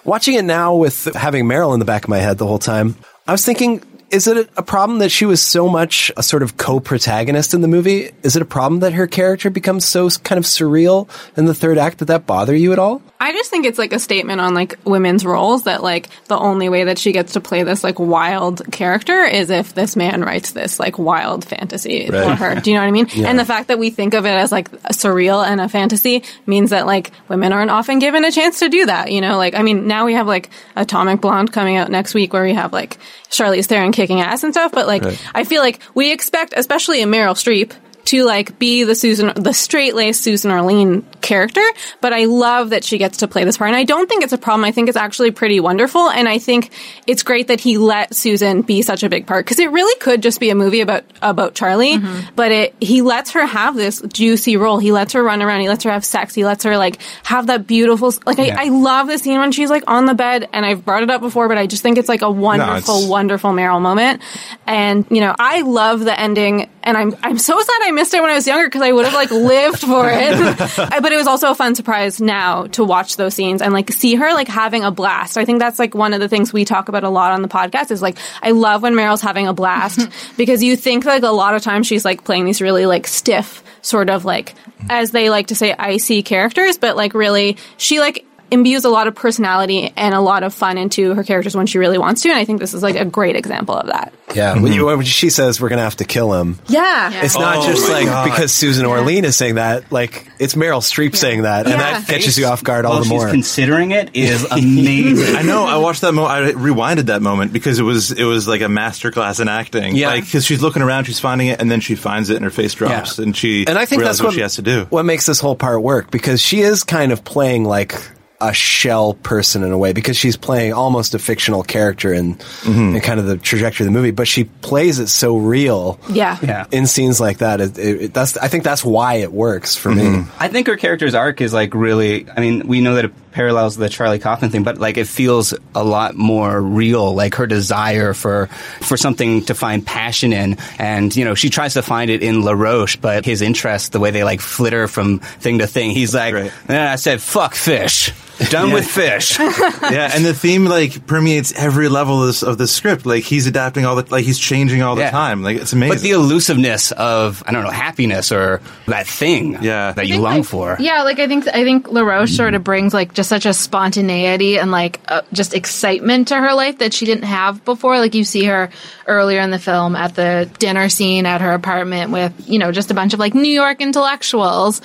Watching it now with having Meryl in the back of my head the whole time, I was thinking, is it a problem that she was so much a sort of co-protagonist in the movie? Is it a problem that her character becomes so kind of surreal in the third act? Did that bother you at all? I just think it's like a statement on like women's roles that like the only way that she gets to play this like wild character is if this man writes this like wild fantasy for her. Do you know what I mean? Yeah. And the fact that we think of it as like a surreal and a fantasy means that like women aren't often given a chance to do that. You know, like I mean, now we have like Atomic Blonde coming out next week where we have like Charlize Theron kicking ass and stuff. But like, Right. I feel like we expect, especially in Meryl Streep, to like be the Susan, the straight laced Susan Orlean character. But I love that she gets to play this part, and I don't think it's a problem. I think it's actually pretty wonderful, and I think it's great that he let Susan be such a big part because it really could just be a movie about about Charlie, mm-hmm. but it he lets her have this juicy role. He lets her run around. He lets her have sex. He lets her like have that beautiful like Yeah. I, I love the scene when she's like on the bed, and I've brought it up before, but I just think it's like a wonderful, it's- wonderful Meryl moment. And you know, I love the ending, and I'm I'm so sad I missed it when I was younger because I would have like lived for it. but it was also a fun surprise now to watch those scenes and like see her like having a blast. I think that's like one of the things we talk about a lot on the podcast is like I love when Meryl's having a blast because you think like a lot of times she's like playing these really like stiff sort of like as they like to say icy characters, but like really she like imbues a lot of personality and a lot of fun into her characters when she really wants to. And I think this is like a great example of that. Yeah, when, mm-hmm. you, uh, when she says we're going to have to kill him, Yeah. it's not Oh just like God. because Susan Orlean is saying that. Like it's Meryl Streep saying that, and Yeah. that catches you off guard all While the more. considering it is amazing. I know. I watched that moment. I rewinded that moment because it was it was like a masterclass in acting. Yeah. like because she's looking around, she's finding it, and then she finds it, and her face drops, Yeah. and she and I think realizes that's what, what she has to do. What makes this whole part work because she is kind of playing like a shell person in a way because she's playing almost a fictional character in Mm-hmm. in kind of the trajectory of the movie, but she plays it so real. Yeah. Yeah. In scenes like that, it, it, it- that's I think that's why it works for Mm-hmm. me. I think her character's arc is like really. I mean, we know that it parallels the Charlie Kaufman thing, but like it feels a lot more real. Like her desire for for something to find passion in, and you know, she tries to find it in LaRoche, but his interest, the way they like flitter from thing to thing, he's like, Right. "Eh, I said, fuck fish, done with fish. yeah, and the theme like permeates every level of, this, of the script. Like he's adapting all the like he's changing all the Yeah. time. Like it's amazing. But the elusiveness of I don't know happiness or that thing Yeah. that you long like- for. Yeah, like I think I think LaRoche sort of brings like just such a spontaneity and like uh, just excitement to her life that she didn't have before. Like you see her earlier in the film at the dinner scene at her apartment with you know just a bunch of like New York intellectuals,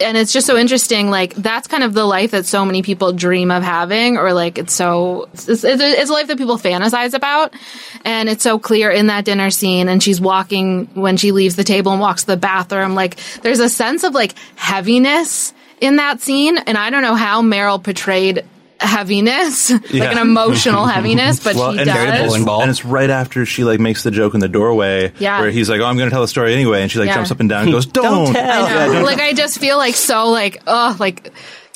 and it's just so interesting. Like that's kind of the life that so many people dream of having, or like it's so it's, it's, it's a life that people fantasize about, and it's so clear in that dinner scene. And she's walking when she leaves the table and walks to the bathroom. Like there's a sense of like heaviness in that scene, and I don't know how Meryl portrayed heaviness, like Yeah. an emotional heaviness, but well, she and, does. and it's, and it's right after she like makes the joke in the doorway, Yeah. where he's like, "Oh, I'm going to tell the story anyway," and she like Yeah. jumps up and down and goes, "Don't, I know. Yeah, don't like I just feel like so like oh like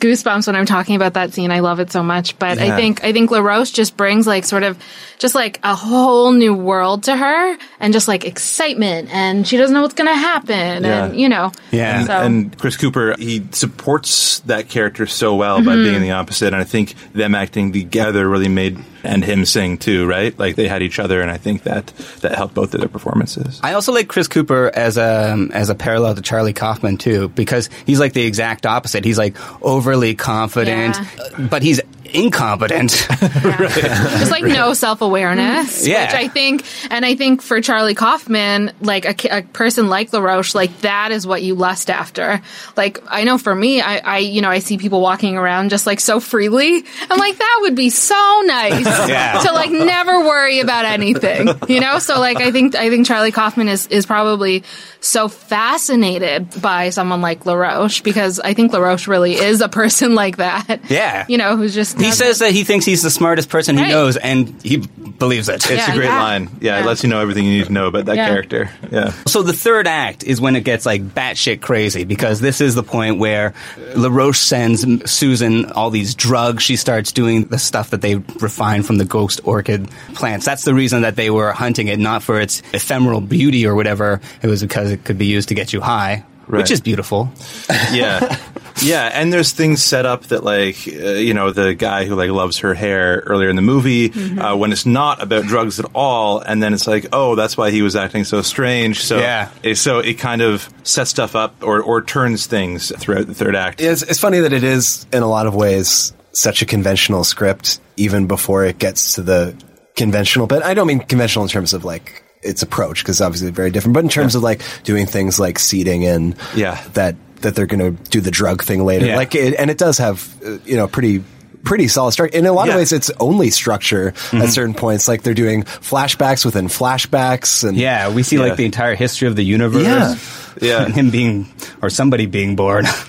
goosebumps when I'm talking about that scene. I love it so much. But Yeah. I think I think LaRoche just brings like sort of just like a whole new world to her and just like excitement and she doesn't know what's gonna happen Yeah. and you know. And, So and Chris Cooper, he supports that character so well by Mhm. being the opposite. And I think them acting together really made and him sing too, right? Like they had each other, and I think that that helped both of their performances. I also like Chris Cooper as a as a parallel to Charlie Kaufman too, because he's like the exact opposite. He's like overly confident, uh, but he's incompetent. just like no self awareness, Yeah. which I think, and I think for Charlie Kaufman, like a, a person like LaRoche, like that is what you lust after. Like I know for me, I, I, you know, I see people walking around just like so freely. I'm like, that would be so nice Yeah. to like never worry about anything, you know? So like, I think, I think Charlie Kaufman is, is probably so fascinated by someone like LaRoche because I think LaRoche really is a person like that. Yeah. You know, who's just, he says that he thinks he's the smartest person Right. he knows, and he believes it. It's Yeah, a great yeah. line. Yeah, it lets you know everything you need to know about that Yeah. character. Yeah. So the third act is when it gets like batshit crazy because this is the point where LaRoche sends M- Susan all these drugs. She starts doing the stuff that they refined from the ghost orchid plants. That's the reason that they were hunting it, not for its ephemeral beauty or whatever. It was because it could be used to get you high, Right. which is beautiful. yeah yeah and there's things set up that like uh, you know the guy who like loves her hair earlier in the movie Mm-hmm. uh, when it's not about drugs at all and then it's like oh that's why he was acting so strange so Yeah. it, so it kind of sets stuff up or, or turns things throughout the third act It's, it's funny that it is, in a lot of ways, such a conventional script, even before it gets to the conventional but I don't mean conventional in terms of like its approach, because obviously very different, but in terms of like doing things like seeding and Yeah. that that they're going to do the drug thing later. Yeah. Like, it, and it does have uh, you know pretty. Pretty solid structure. In a lot Yeah. of ways, it's only structure Mm-hmm. at certain points. Like they're doing flashbacks within flashbacks, and Yeah, we see Yeah. like the entire history of the universe. Yeah. Yeah. him being or somebody being born.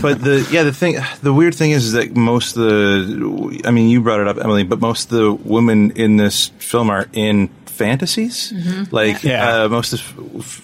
but the yeah the thing the weird thing is that most of the I mean you brought it up Emily but most of the women in this film are in fantasies Mm-hmm. like Yeah. uh, most of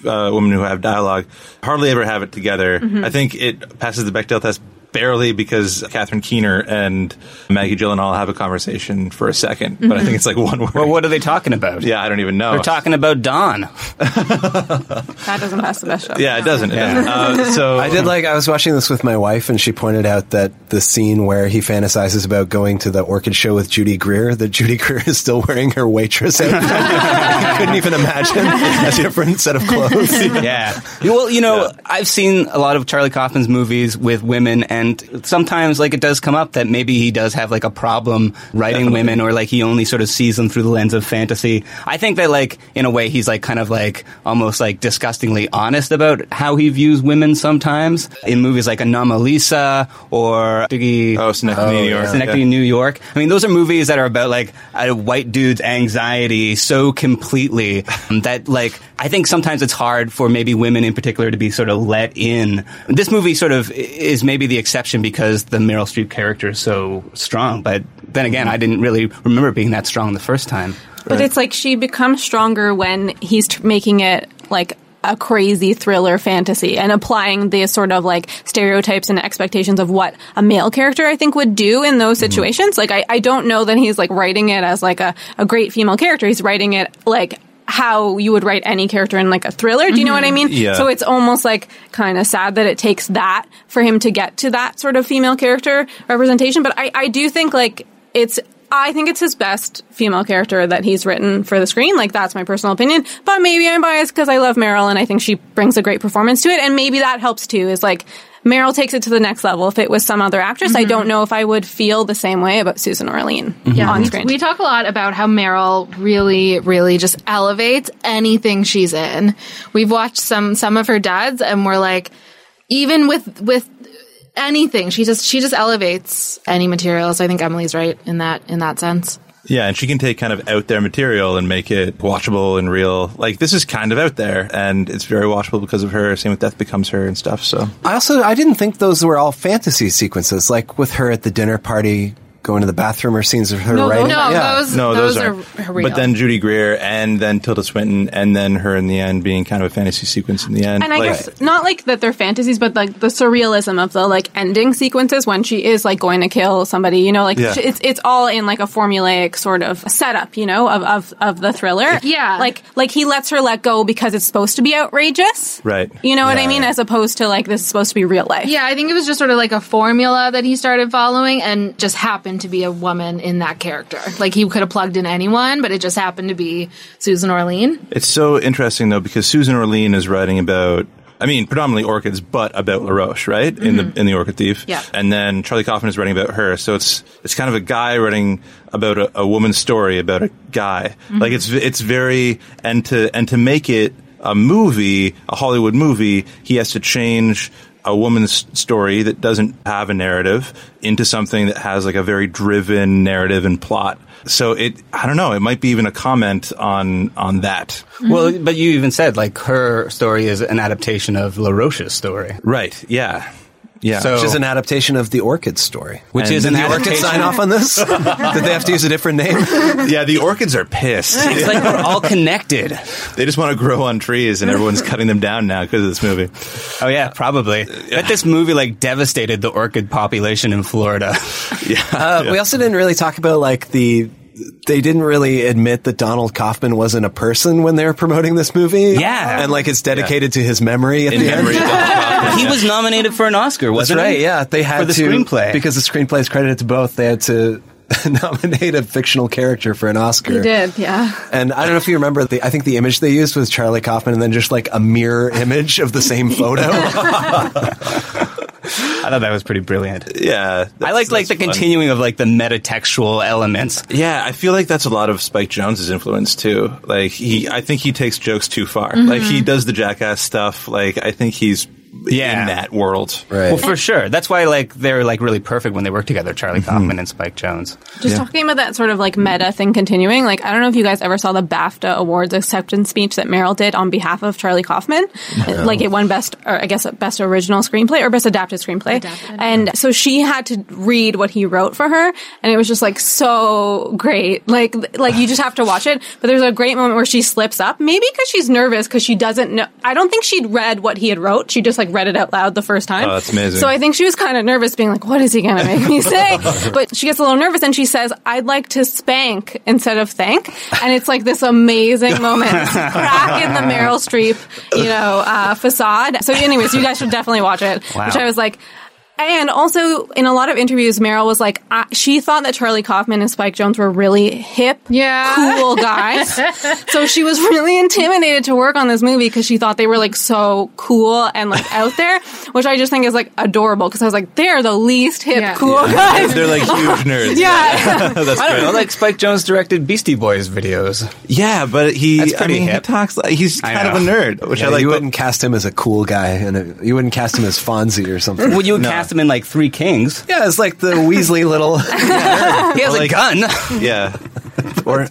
uh, women who have dialogue hardly ever have it together Mhm. I think it passes the Bechdel test barely because Catherine Keener and Maggie Gyllenhaal have a conversation for a 2nd but I think it's like one word well, what are they talking about? yeah I don't even know They're talking about Don. That doesn't pass the Bechdel. yeah it doesn't, it doesn't. Uh, so I did like I was watching this with my wife, and she pointed out that the scene where he fantasizes about going to the orchid show with Judy Greer, that Judy Greer is still wearing her waitress outfit. I couldn't even imagine a different set of clothes. yeah. Well, you know, I've seen a lot of Charlie Kaufman's movies with women, And sometimes, like, it does come up that maybe he does have, like, a problem writing women or, like, he only sort of sees them through the lens of fantasy. I think that, like, in a way, he's, like, kind of, like, almost, like, disgustingly honest about how he views women sometimes in movies like Anomalisa or Diggy. Oh, Synecdoche, New oh, York. Synecdoche, Yeah. New York. I mean, those are movies that are about, like, a white dude's anxiety so completely that, like, I think sometimes it's hard for maybe women in particular to be sort of let in. This movie sort of is maybe the exception because the Meryl Streep character is so strong. But then again, I didn't really remember being that strong the first time. But it's like she becomes stronger when he's t- making it like a crazy thriller fantasy and applying the sort of like stereotypes and expectations of what a male character I think would do in those mm-hmm. situations. Like I, I don't know that he's like writing it as like a, a great female character. He's writing it like how you would write any character in like a thriller. Do you know what I mm-hmm. mean? Yeah. So it's almost like kind of sad that it takes that for him to get to that sort of female character representation. But I, I do think like it's I think it's his best female character that he's written for the screen. Like that's my personal opinion. But maybe I'm biased because I love Meryl and I think she brings a great performance to it. And maybe that helps too. Is like Meryl takes it to the next level. If it was some other actress, I mm-hmm. don't know if I would feel the same way about Susan Orlean mm-hmm. Yeah, on screen. we talk a lot about how Meryl really, really just elevates anything she's in. We've watched some some of her duds, and we're like, even with with anything, she just she just elevates any material. So I think Emily's right in that in that sense. Yeah, and she can take kind of out there material and make it watchable and real. Like this is kind of out there, and it's very watchable because of her. Same with Death Becomes Her and stuff. So I also I didn't think those were all fantasy sequences, like with her at the dinner party going to the bathroom or scenes of her No, writing. no, yeah. those no, those, those, are, aren't. real. But then Judy Greer, and then Tilda Swinton, and then her in the end being kind of a fantasy sequence in the end. And I Like- guess not like that they're fantasies, but like the surrealism of the like ending sequences when she is like going to kill somebody. You know, like Yeah. sh- it's it's all in like a formulaic sort of setup. You know, of of of the thriller. Yeah. like like he lets her let go because it's supposed to be outrageous. right. You know what I mean? yeah. As opposed to like this is supposed to be real life. Yeah, I think it was just sort of like a formula that he started following and just happened to be a woman in that character. Like he could have plugged in anyone, but it just happened to be Susan Orlean. It's so interesting though because Susan Orlean is writing about. I mean, predominantly orchids, but about LaRoche, right? In the mm-hmm. in the Orchid Thief. Yeah. And then Charlie Kaufman is writing about her. So it's it's kind of a guy writing about a, a woman's story about a guy. Mm-hmm. Like it's it's very and to and to make it a movie, a Hollywood movie, he has to change a woman's story that doesn't have a narrative into something that has like a very driven narrative and plot. So it, I don't know, it might be even a comment on on that. Mm-hmm. Well, but you even said like her story is an adaptation of LaRoche's story. Right. Yeah. Yeah. So- Which is an adaptation of the Orchid story. Which And is an Did the Orchid adaptation. sign off on this? Did they have to use a different name? yeah, the orchids are pissed. It's like we're all connected. they just want to grow on trees, and everyone's cutting them down now because of this movie. Oh yeah, probably. But this movie like devastated the orchid population in Florida. Yeah. Uh, We also didn't really talk about like the. They didn't really admit that Donald Kaufman wasn't a person when they were promoting this movie. Yeah. and like it's dedicated to his memory at In the memory end. Kaufman. he was nominated for an Oscar, wasn't right. he? Yeah, they had for the to screenplay because the screenplay is credited to both. They had to nominate a fictional character for an Oscar. He did, yeah. And I don't know if you remember the I think the image they used was Charlie Kaufman and then just like a mirror image of the same photo. I thought that was pretty brilliant. Yeah. I liked like the fun. continuing of like the metatextual elements. Yeah, I feel like that's a lot of Spike Jonze's influence too. Like he, I think he takes jokes too far. Like he mm-hmm. does the jackass stuff. Like I think he's Yeah. in that world. right. Well, for sure. That's why like they're like really perfect when they work together, Charlie Mm-hmm. Kaufman and Spike Jonze. Just talking about that sort of like meta thing continuing, like I don't know if you guys ever saw the BAFTA Awards acceptance speech that Meryl did on behalf of Charlie Kaufman. Like it won best, or I guess best original screenplay or best adapted screenplay. And so she had to read what he wrote for her, and it was just like so great. Like like you just have to watch it. But there's a great moment where she slips up, maybe because she's nervous because she doesn't know. I don't think she'd read what he had wrote. She just like read it out loud the first time. Oh, that's amazing. So I think she was kind of nervous, being like, "What is he going to make me say?" but she gets a little nervous, and she says, "I'd like to spank instead of thank," and it's like this amazing moment, crack in the Meryl Streep, you know, uh, facade. So, anyways, you guys should definitely watch it. Wow. Which I was like. And also, in a lot of interviews, Meryl was like, uh, she thought that Charlie Kaufman and Spike Jonze were really hip, yeah. cool guys. so she was really intimidated to work on this movie because she thought they were like so cool and like out there, which I just think is like adorable because I was like, they're the least hip, Yeah. cool Yeah. guys. They're like huge nerds. Yeah. That's I don't great. know, like Spike Jonze directed Beastie Boys videos. Yeah, but he, That's I pretty mean, he hip. talks like he's kind of a nerd, which Yeah, I like. you but- wouldn't cast him as a cool guy, and a, you wouldn't cast him as Fonzie or something. Well, you No. cast him in like Three Kings. yeah, it's like the Weasley little. He has Like- a gun. yeah, or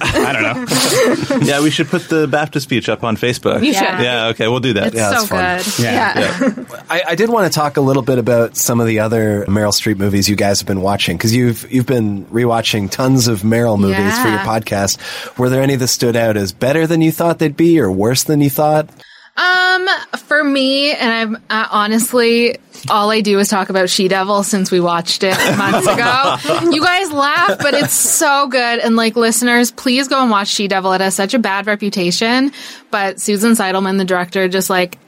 I don't know. yeah. We should put the BAFTA speech up on Facebook. You should. Yeah. Okay, we'll do that. It's Yeah, so it's fun. good. Yeah. I, I did want to talk a little bit about some of the other Meryl Streep movies you guys have been watching because you've you've been rewatching tons of Meryl movies for your Yeah. podcast. Were there any that stood out as better than you thought they'd be, or worse than you thought? Um, for me, and I'm uh, honestly, all I do is talk about She Devil since we watched it months ago. you guys laugh, but it's so good. And like listeners, please go and watch She Devil. It has such a bad reputation, but Susan Seidelman, the director, just like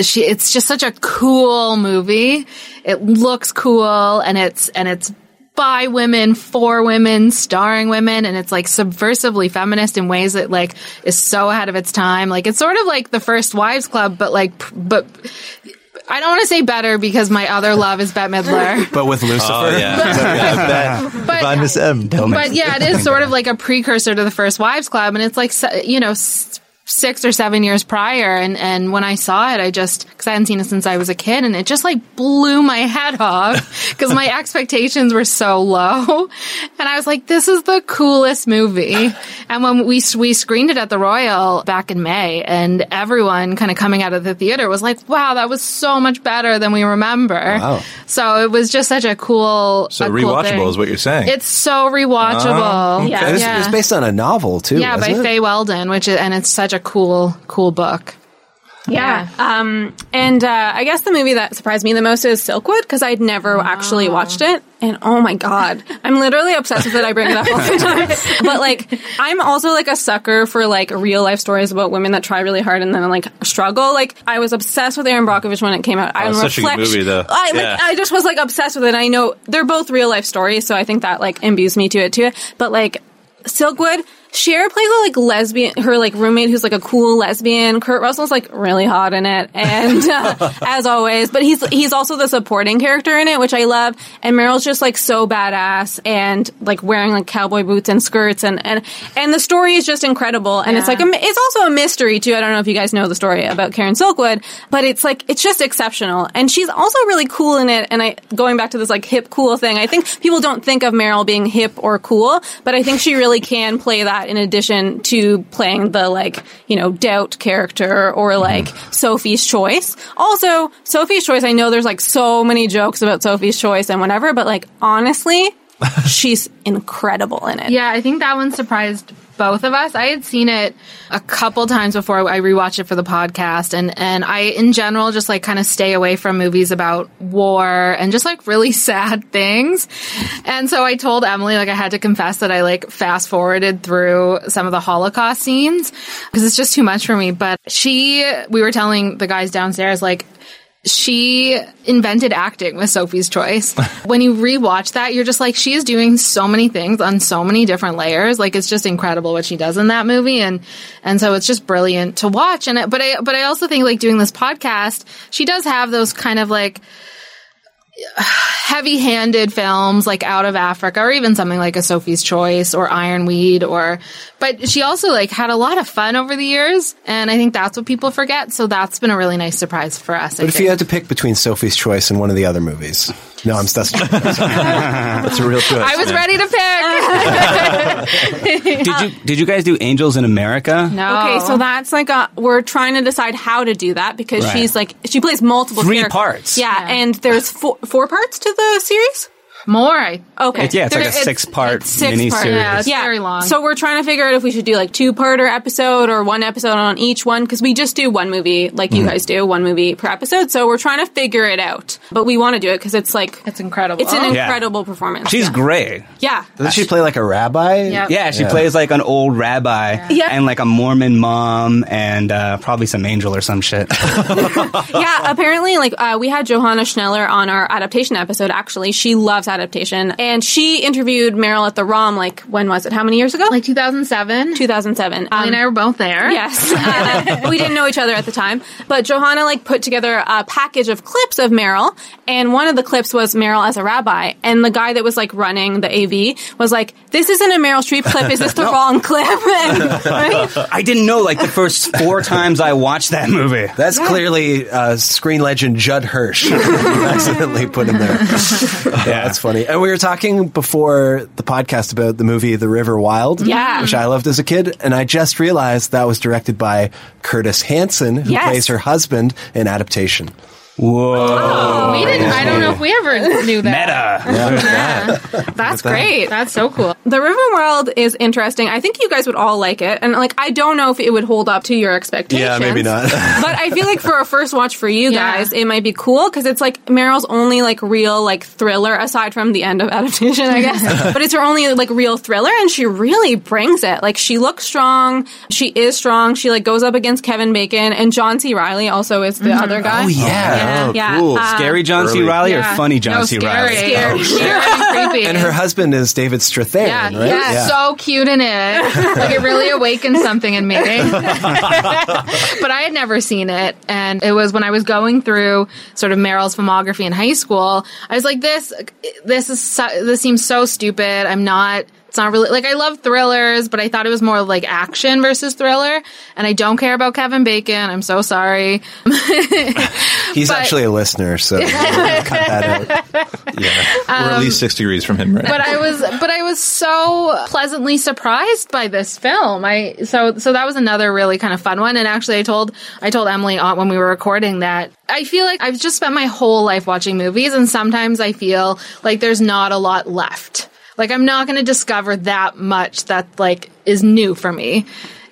she, it's just such a cool movie. It looks cool, and it's and it's by women for women starring women and it's like subversively feminist in ways that like is so ahead of its time like it's sort of like the first wives club but like but I don't want to say better because my other love is Bette Midler. But with Lucifer, Oh yeah. yeah bet. But- By Miss M. but yeah, it is sort of like a precursor to the first wives club, and it's like you know s- six or seven years prior. And and when I saw it, I just because I hadn't seen it since I was a kid, and it just like blew my head off because my expectations were so low, and I was like, this is the coolest movie. And when we we screened it at the Royal back in May, and everyone kind of coming out of the theater was like, wow, that was so much better than we remember. Wow. So it was just such a cool, So a cool rewatchable thing. is what you're saying. It's so rewatchable. Oh, yeah. It was, Yeah. it was based on a novel too. yeah, by it? Fay Weldon, which is, and it's such a cool, cool book. Yeah. Um, and uh, I guess the movie that surprised me the most is Silkwood because I'd never actually watched it. And oh my god, I'm literally obsessed with it. I bring it up all the time. But like, I'm also like a sucker for like real life stories about women that try really hard and then like struggle. Like, I was obsessed with Erin Brockovich when it came out. I'm Oh, such a good reflect- movie, though. I, like, Yeah. I just was like obsessed with it. I know they're both real life stories, so I think that like imbues me to it too. But like, Silkwood. Cher plays a like lesbian, her like roommate who's like a cool lesbian. Kurt Russell's like really hot in it, and uh, as always, but he's he's also the supporting character in it, which I love. And Meryl's just like so badass and like wearing like cowboy boots and skirts, and and and the story is just incredible. And it's like a, it's also a mystery too. I don't know if you guys know the story about Karen Silkwood, but it's like it's just exceptional, and she's also really cool in it. And I going back to this like hip cool thing, I think people don't think of Meryl being hip or cool, but I think she really can play that in addition to playing the like you know doubt character or like Sophie's Choice. Also, Sophie's Choice. I know there's like so many jokes about Sophie's Choice and whatever, but like honestly. she's incredible in it. Yeah, I think that one surprised both of us. I had seen it a couple times before I rewatched it for the podcast and and I in general just like kind of stay away from movies about war and just like really sad things. And so I told Emily like I had to confess that I like fast forwarded through some of the Holocaust scenes because it's just too much for me, but she we were telling the guys downstairs like she invented acting with Sophie's Choice. when you rewatch that, you're just like, she is doing so many things on so many different layers. Like it's just incredible what she does in that movie, and and so it's just brilliant to watch. And it, but I but I also think like doing this podcast, she does have those kind of like heavy-handed films like Out of Africa or even something like a Sophie's Choice or Ironweed or but she also like had a lot of fun over the years and I think that's what people forget so that's been a really nice surprise for us. I But if think. you had to pick between Sophie's Choice and one of the other movies, no, I'm that's, That's a real choice. I was man. ready to pick. Did you did you guys do Angels in America? no. Okay, so that's like a we're trying to decide how to do that because Right. she's like she plays multiple Three characters. parts. Yeah, and there's four, four parts to the series. More. I Okay. It- yeah, it's like a There- six-part six miniseries. part. Yeah, it's very long. So we're trying to figure out if we should do like two parter episode or one episode on each one because we just do one movie like you Mhm. guys do, one movie per episode. So we're trying to figure it out, but we want to do it because it's like it's incredible. It's an Yeah. incredible performance. She's yeah. great. Yeah. Doesn't she play like a rabbi? Yeah, she plays like an old rabbi Yeah. and like a Mormon mom and uh, probably some angel or some shit. yeah, apparently, like uh, we had Johanna Schneller on our adaptation episode. Actually, she loves adaptation, and she interviewed Meryl at the ROM. Like when was it? How many years ago? Like 2007. 2007. Emily and I were both there. Yes, Uh, we didn't know each other at the time, but Johanna like put together a package of clips of Meryl, and one of the clips was Meryl as a rabbi, and the guy that was like running the AV was like, "This isn't a Meryl Streep clip. Is this the wrong clip?" And, right? I didn't know like the first four times I watched that movie. That's clearly uh, screen legend Judd Hirsch. Accidentally put him there. yeah, that's funny. And we were talking before the podcast about the movie The River Wild, Yeah. which I loved as a kid, and I just realized that was directed by Curtis Hanson, who Yes. plays her husband in adaptation. Whoa! Oh, we didn't. I don't know if we ever knew that. Meta. That's great. That's so cool. The River Wild is interesting. I think you guys would all like it, and like I don't know if it would hold up to your expectations. Yeah, maybe not. but I feel like for a first watch for you guys, it might be cool because it's like Meryl's only like real like thriller aside from the end of adaptation, I guess. but it's her only like real thriller, and she really brings it. Like she looks strong. She is strong. She like goes up against Kevin Bacon, and John C. Reilly also is the mm-hmm. other guy. Oh, yeah. yeah, Oh, yeah. cool. Uh, Scary John C. Reilly Yeah. or funny John No, C. Reilly? Scary. Oh, Scary and creepy. And her husband is David Strathairn, Yeah, right? he's so cute in it. Like it really awakened something in me. but I had never seen it, and it was when I was going through sort of Meryl's filmography in high school. I was like, "This, this is so, this seems so stupid. I'm not." It's not really like I love thrillers, but I thought it was more like action versus thriller, and I don't care about Kevin Bacon. I'm so sorry. He's But- actually a listener, so cut that out. We're at least six degrees from him, right? but I was but I was so pleasantly surprised by this film. I so so that was another really kind of fun one. And actually, I told I told Emily on- when we were recording that I feel like I've just spent my whole life watching movies, and sometimes I feel like there's not a lot left. Like I'm not going to discover that much that like is new for me.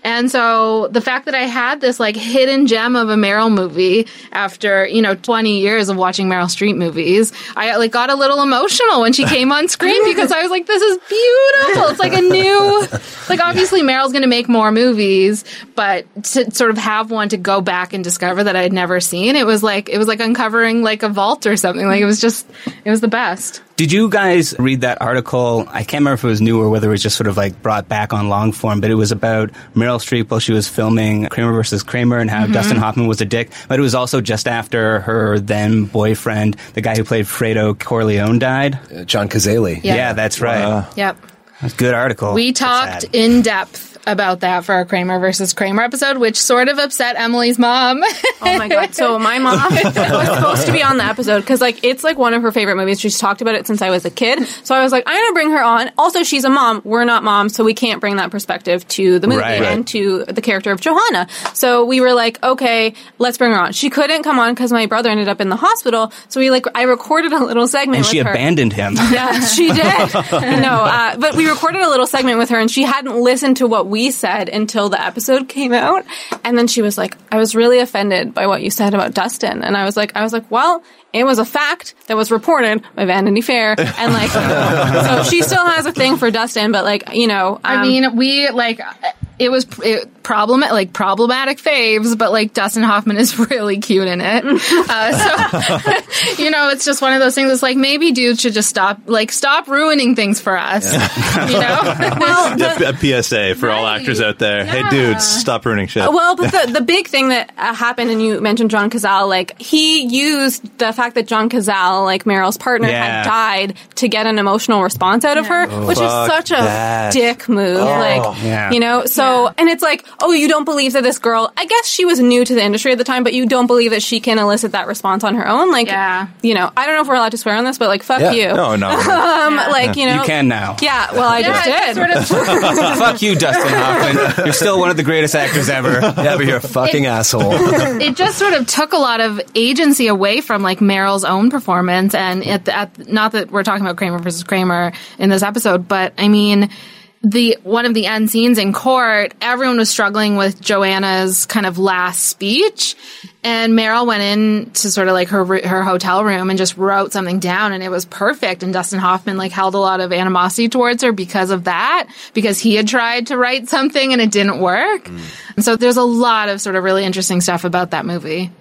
And so the fact that I had this like hidden gem of a Meryl movie after, you know, 20 years of watching Meryl Streep movies, I like got a little emotional when she came on screen because I was like, this is beautiful. It's like a new, like obviously Meryl's going to make more movies, but to sort of have one to go back and discover that I'd never seen, it was like, it was like uncovering like a vault or something. Like it was just, it was the best. Did you guys read that article? I can't remember if it was new or whether it was just sort of like brought back on long form, but it was about Meryl Streep while she was filming Kramer versus Kramer and how Mm-hmm. Mhm. Dustin Hoffman was a dick. But it was also just after her then boyfriend, the guy who played Fredo Corleone, died. Uh, John Cazale. Yeah. Yeah, that's right. Yep. That's a good article. We talked in depth about that for our Kramer versus Kramer episode, which sort of upset Emily's mom. Oh my god! So my mom was supposed to be on the episode because like it's like one of her favorite movies. She's talked about it since I was a kid. So I was like, I'm gonna bring her on. Also, she's a mom. We're not moms, so we can't bring that perspective to the movie Right. and to the character of Joanna. So we were like, okay, let's bring her on. She couldn't come on because my brother ended up in the hospital. So we like I recorded a little segment and with she her. abandoned him. Yeah, she did. no, uh, but we recorded a little segment with her, and she hadn't listened to what we said until the episode came out. And then she was like, "I was really offended by what you said about Dustin." And I was like, "I was like, well." It was a fact that was reported by Vanity Fair, and like, so she still has a thing for Dustin, but like, you know, I um, mean, we like it was it, problem like problematic faves, but like Dustin Hoffman is really cute in it. uh, so you know, it's just one of those things. It's like maybe dudes should just stop like stop ruining things for us. you know, well, Yeah, a PSA for all actors out there. Hey, dudes, stop ruining shit. Well, but the, the big thing that uh, happened, and you mentioned John Cazale, like he used the fact that John Cazale, like Meryl's partner, Yeah. had died to get an emotional response out of her, Oh, which is fuck such a that. dick move. Oh. like, Yeah. you know, so, and it's like, oh, you don't believe that this girl, I guess she was new to the industry at the time, but you don't believe that she can elicit that response on her own. Like, Yeah. you know, I don't know if we're allowed to swear on this, but like, fuck Yeah. you. No, no. um, like, you know. You can now. Yeah, well, I just Yeah, did. sort of- Fuck you, Dustin Hoffman. You're still one of the greatest actors ever. Yeah, but you're a fucking asshole. it just sort of took a lot of agency away from like Meryl's own performance, and at, the, at not that we're talking about Kramer versus Kramer in this episode, but I mean. The one of the end scenes in court, everyone was struggling with Joanna's kind of last speech, and Meryl went in to sort of like her her hotel room and just wrote something down, and it was perfect. And Dustin Hoffman like held a lot of animosity towards her because of that, because he had tried to write something and it didn't work. Mm. And so there's a lot of sort of really interesting stuff about that movie.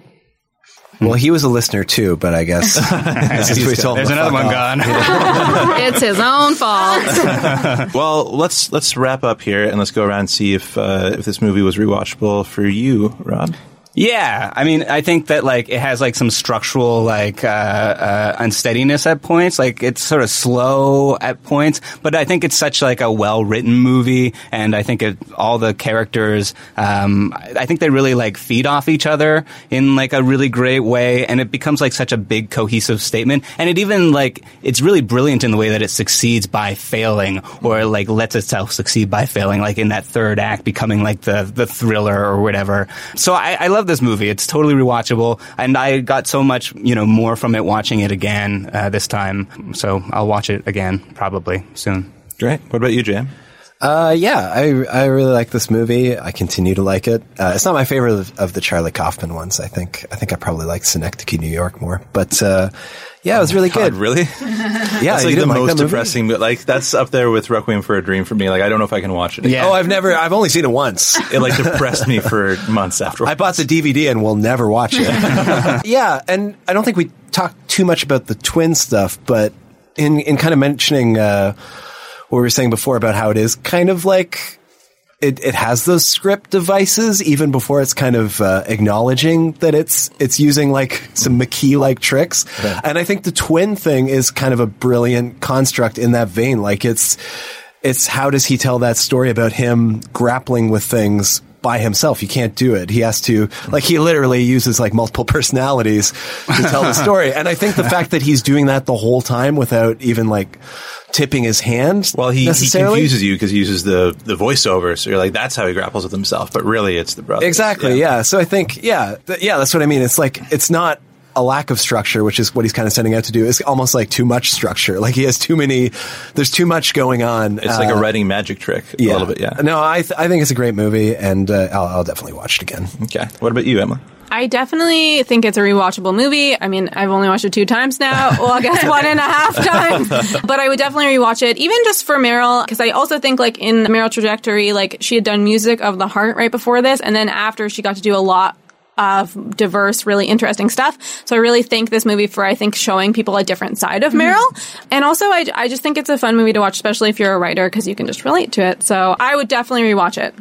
Well, he was a listener too, but I guess this we told There's to another one off. gone. it's his own fault. well, let's let's wrap up here and let's go around and see if uh, if this movie was rewatchable for you, Rob. Yeah, I mean, I think that like it has like some structural like uh, uh, unsteadiness at points. Like it's sort of slow at points, but I think it's such like a well written movie, and I think it, all the characters, um, I think they really like feed off each other in like a really great way, and it becomes like such a big cohesive statement. And it even like it's really brilliant in the way that it succeeds by failing, or like lets itself succeed by failing, like in that third act becoming like the the thriller or whatever. So I, I love this movie. It's totally rewatchable, and I got so much you know more from it watching it again uh, this time. So I'll watch it again probably soon. Great. What about you, Jam? Uh, yeah, I I really like this movie. I continue to like it. Uh, it's not my favorite of, of the Charlie Kaufman ones. I think I think I probably like Synecdoche, New York more. But uh, yeah, it was really God, good. really? Yeah, that's you like the like most movie? depressing. But like that's up there with Requiem for a Dream for me. Like I don't know if I can watch it. Again. Oh, I've never. I've only seen it once. It like depressed me for months afterwards. I bought the DVD and will never watch it. yeah, and I don't think we talked too much about the twin stuff, but in in kind of mentioning uh, what we were saying before about how it is kind of like it, it has those script devices even before it's kind of uh, acknowledging that it's it's using like some McKee like tricks. And I think the twin thing is kind of a brilliant construct in that vein. Like it's it's how does he tell that story about him grappling with things by himself. He can't do it. He has to, like, he literally uses like multiple personalities to tell the story. And I think the fact that he's doing that the whole time without even like tipping his hand. Well, he, he confuses you because he uses the the voiceover. So you're like, that's how he grapples with himself. But really, it's the brother. Exactly. Yeah. So I think, yeah, th- yeah, that's what I mean. It's like, it's not a lack of structure, which is what he's kind of setting out to do. is almost like too much structure. Like he has too many, there's too much going on. It's like a Uh, writing magic trick. yeah. A little bit. Yeah. No, I, th- I think it's a great movie and uh, I'll, I'll definitely watch it again. Okay. What about you, Emma? I definitely think it's a rewatchable movie. I mean, I've only watched it two times now. Well, I guess one and a half times. But I would definitely rewatch it, even just for Meryl, because I also think, like, in Meryl trajectory, like, she had done Music of the Heart right before this, and then after she got to do a lot of diverse, really interesting stuff. So I really thank this movie for, I think, showing people a different side of mm-hmm. Meryl. And also, I, I just think it's a fun movie to watch, especially if you're a writer, because you can just relate to it. So I would definitely rewatch it.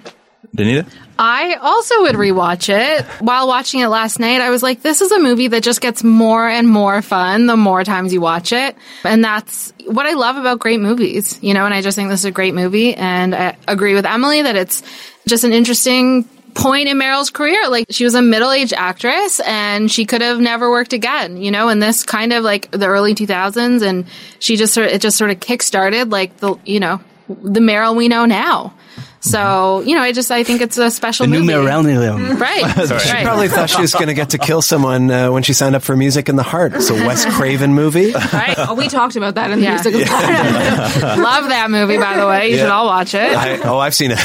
Danita? I also would rewatch it. While watching it last night, I was like, this is a movie that just gets more and more fun the more times you watch it. And that's what I love about great movies, you know, and I just think this is a great movie. And I agree with Emily that it's just an interesting point in Meryl's career. Like she was a middle-aged actress and she could have never worked again, you know, in this kind of like the early 2000s and she just sort of, it just sort of kick-started like the, you know, the Meryl we know now. So, you know, I just, I think it's a special The new movie. Meryl. Right. She right. probably thought she was going to get to kill someone uh, when she signed up for Music in the Heart. It's a Wes Craven movie. Right. Oh, we talked about that in the Yeah. music of Love that movie, by the way. You should all watch it. I, oh, I've seen it.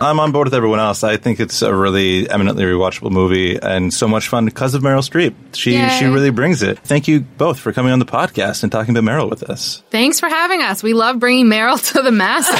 I'm on board with everyone else. I think it's a really eminently rewatchable movie and so much fun because of Meryl Streep. She Yay. she really brings it. Thank you both for coming on the podcast and talking about Meryl with us. Thanks for having us. We love bringing Meryl to the masses,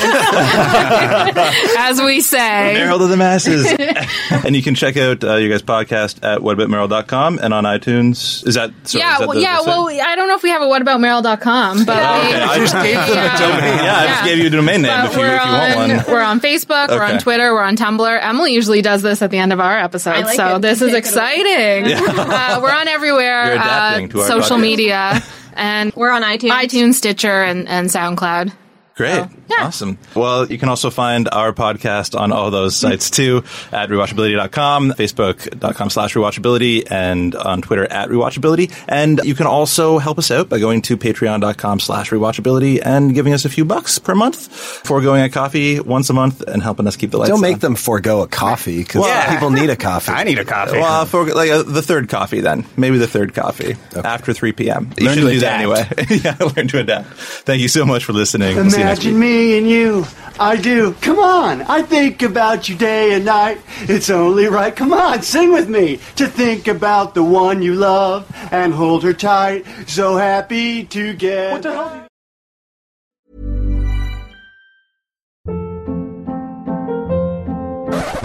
as we say. Meryl to the masses. and you can check out uh, your guys' podcast at whataboutmeryl.com and on iTunes. Is that sorry, yeah, is that well, the- yeah. the? Well, I don't know if we have a whataboutmeryl.com, but Oh, we, okay. I just gave them Yeah. a domain. Yeah, I just Yeah. gave you a domain name But if you, we're if you want on, one. We're on Facebook, we're on Twitter, we're on Tumblr. Emily usually does this at the end of our episode, like so it. this is exciting. Yeah. Uh, we're on everywhere, You're adapting uh, to our social podcast. media, and We're on iTunes. iTunes, Stitcher, and, and SoundCloud. Great. Awesome. Well, you can also find our podcast on all those sites too at rewatchability.com, facebook.com slash rewatchability, and on Twitter at rewatchability. And you can also help us out by going to patreon.com slash rewatchability and giving us a few bucks per month, foregoing a coffee once a month and helping us keep the lights Don't make on. them forego a coffee because Well- people need a coffee. I need a coffee. Well, for like uh, the third coffee, then maybe the third coffee after 3 p.m. You Learn should to do that anyway. yeah, learn to adapt. Thank you so much for listening. We'll see you next week. Imagine me and you. I do. Come on. I think about you day and night. It's only right. Come on, sing with me. To think about the one you love and hold her tight. So happy together. What the hell?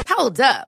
Hold up.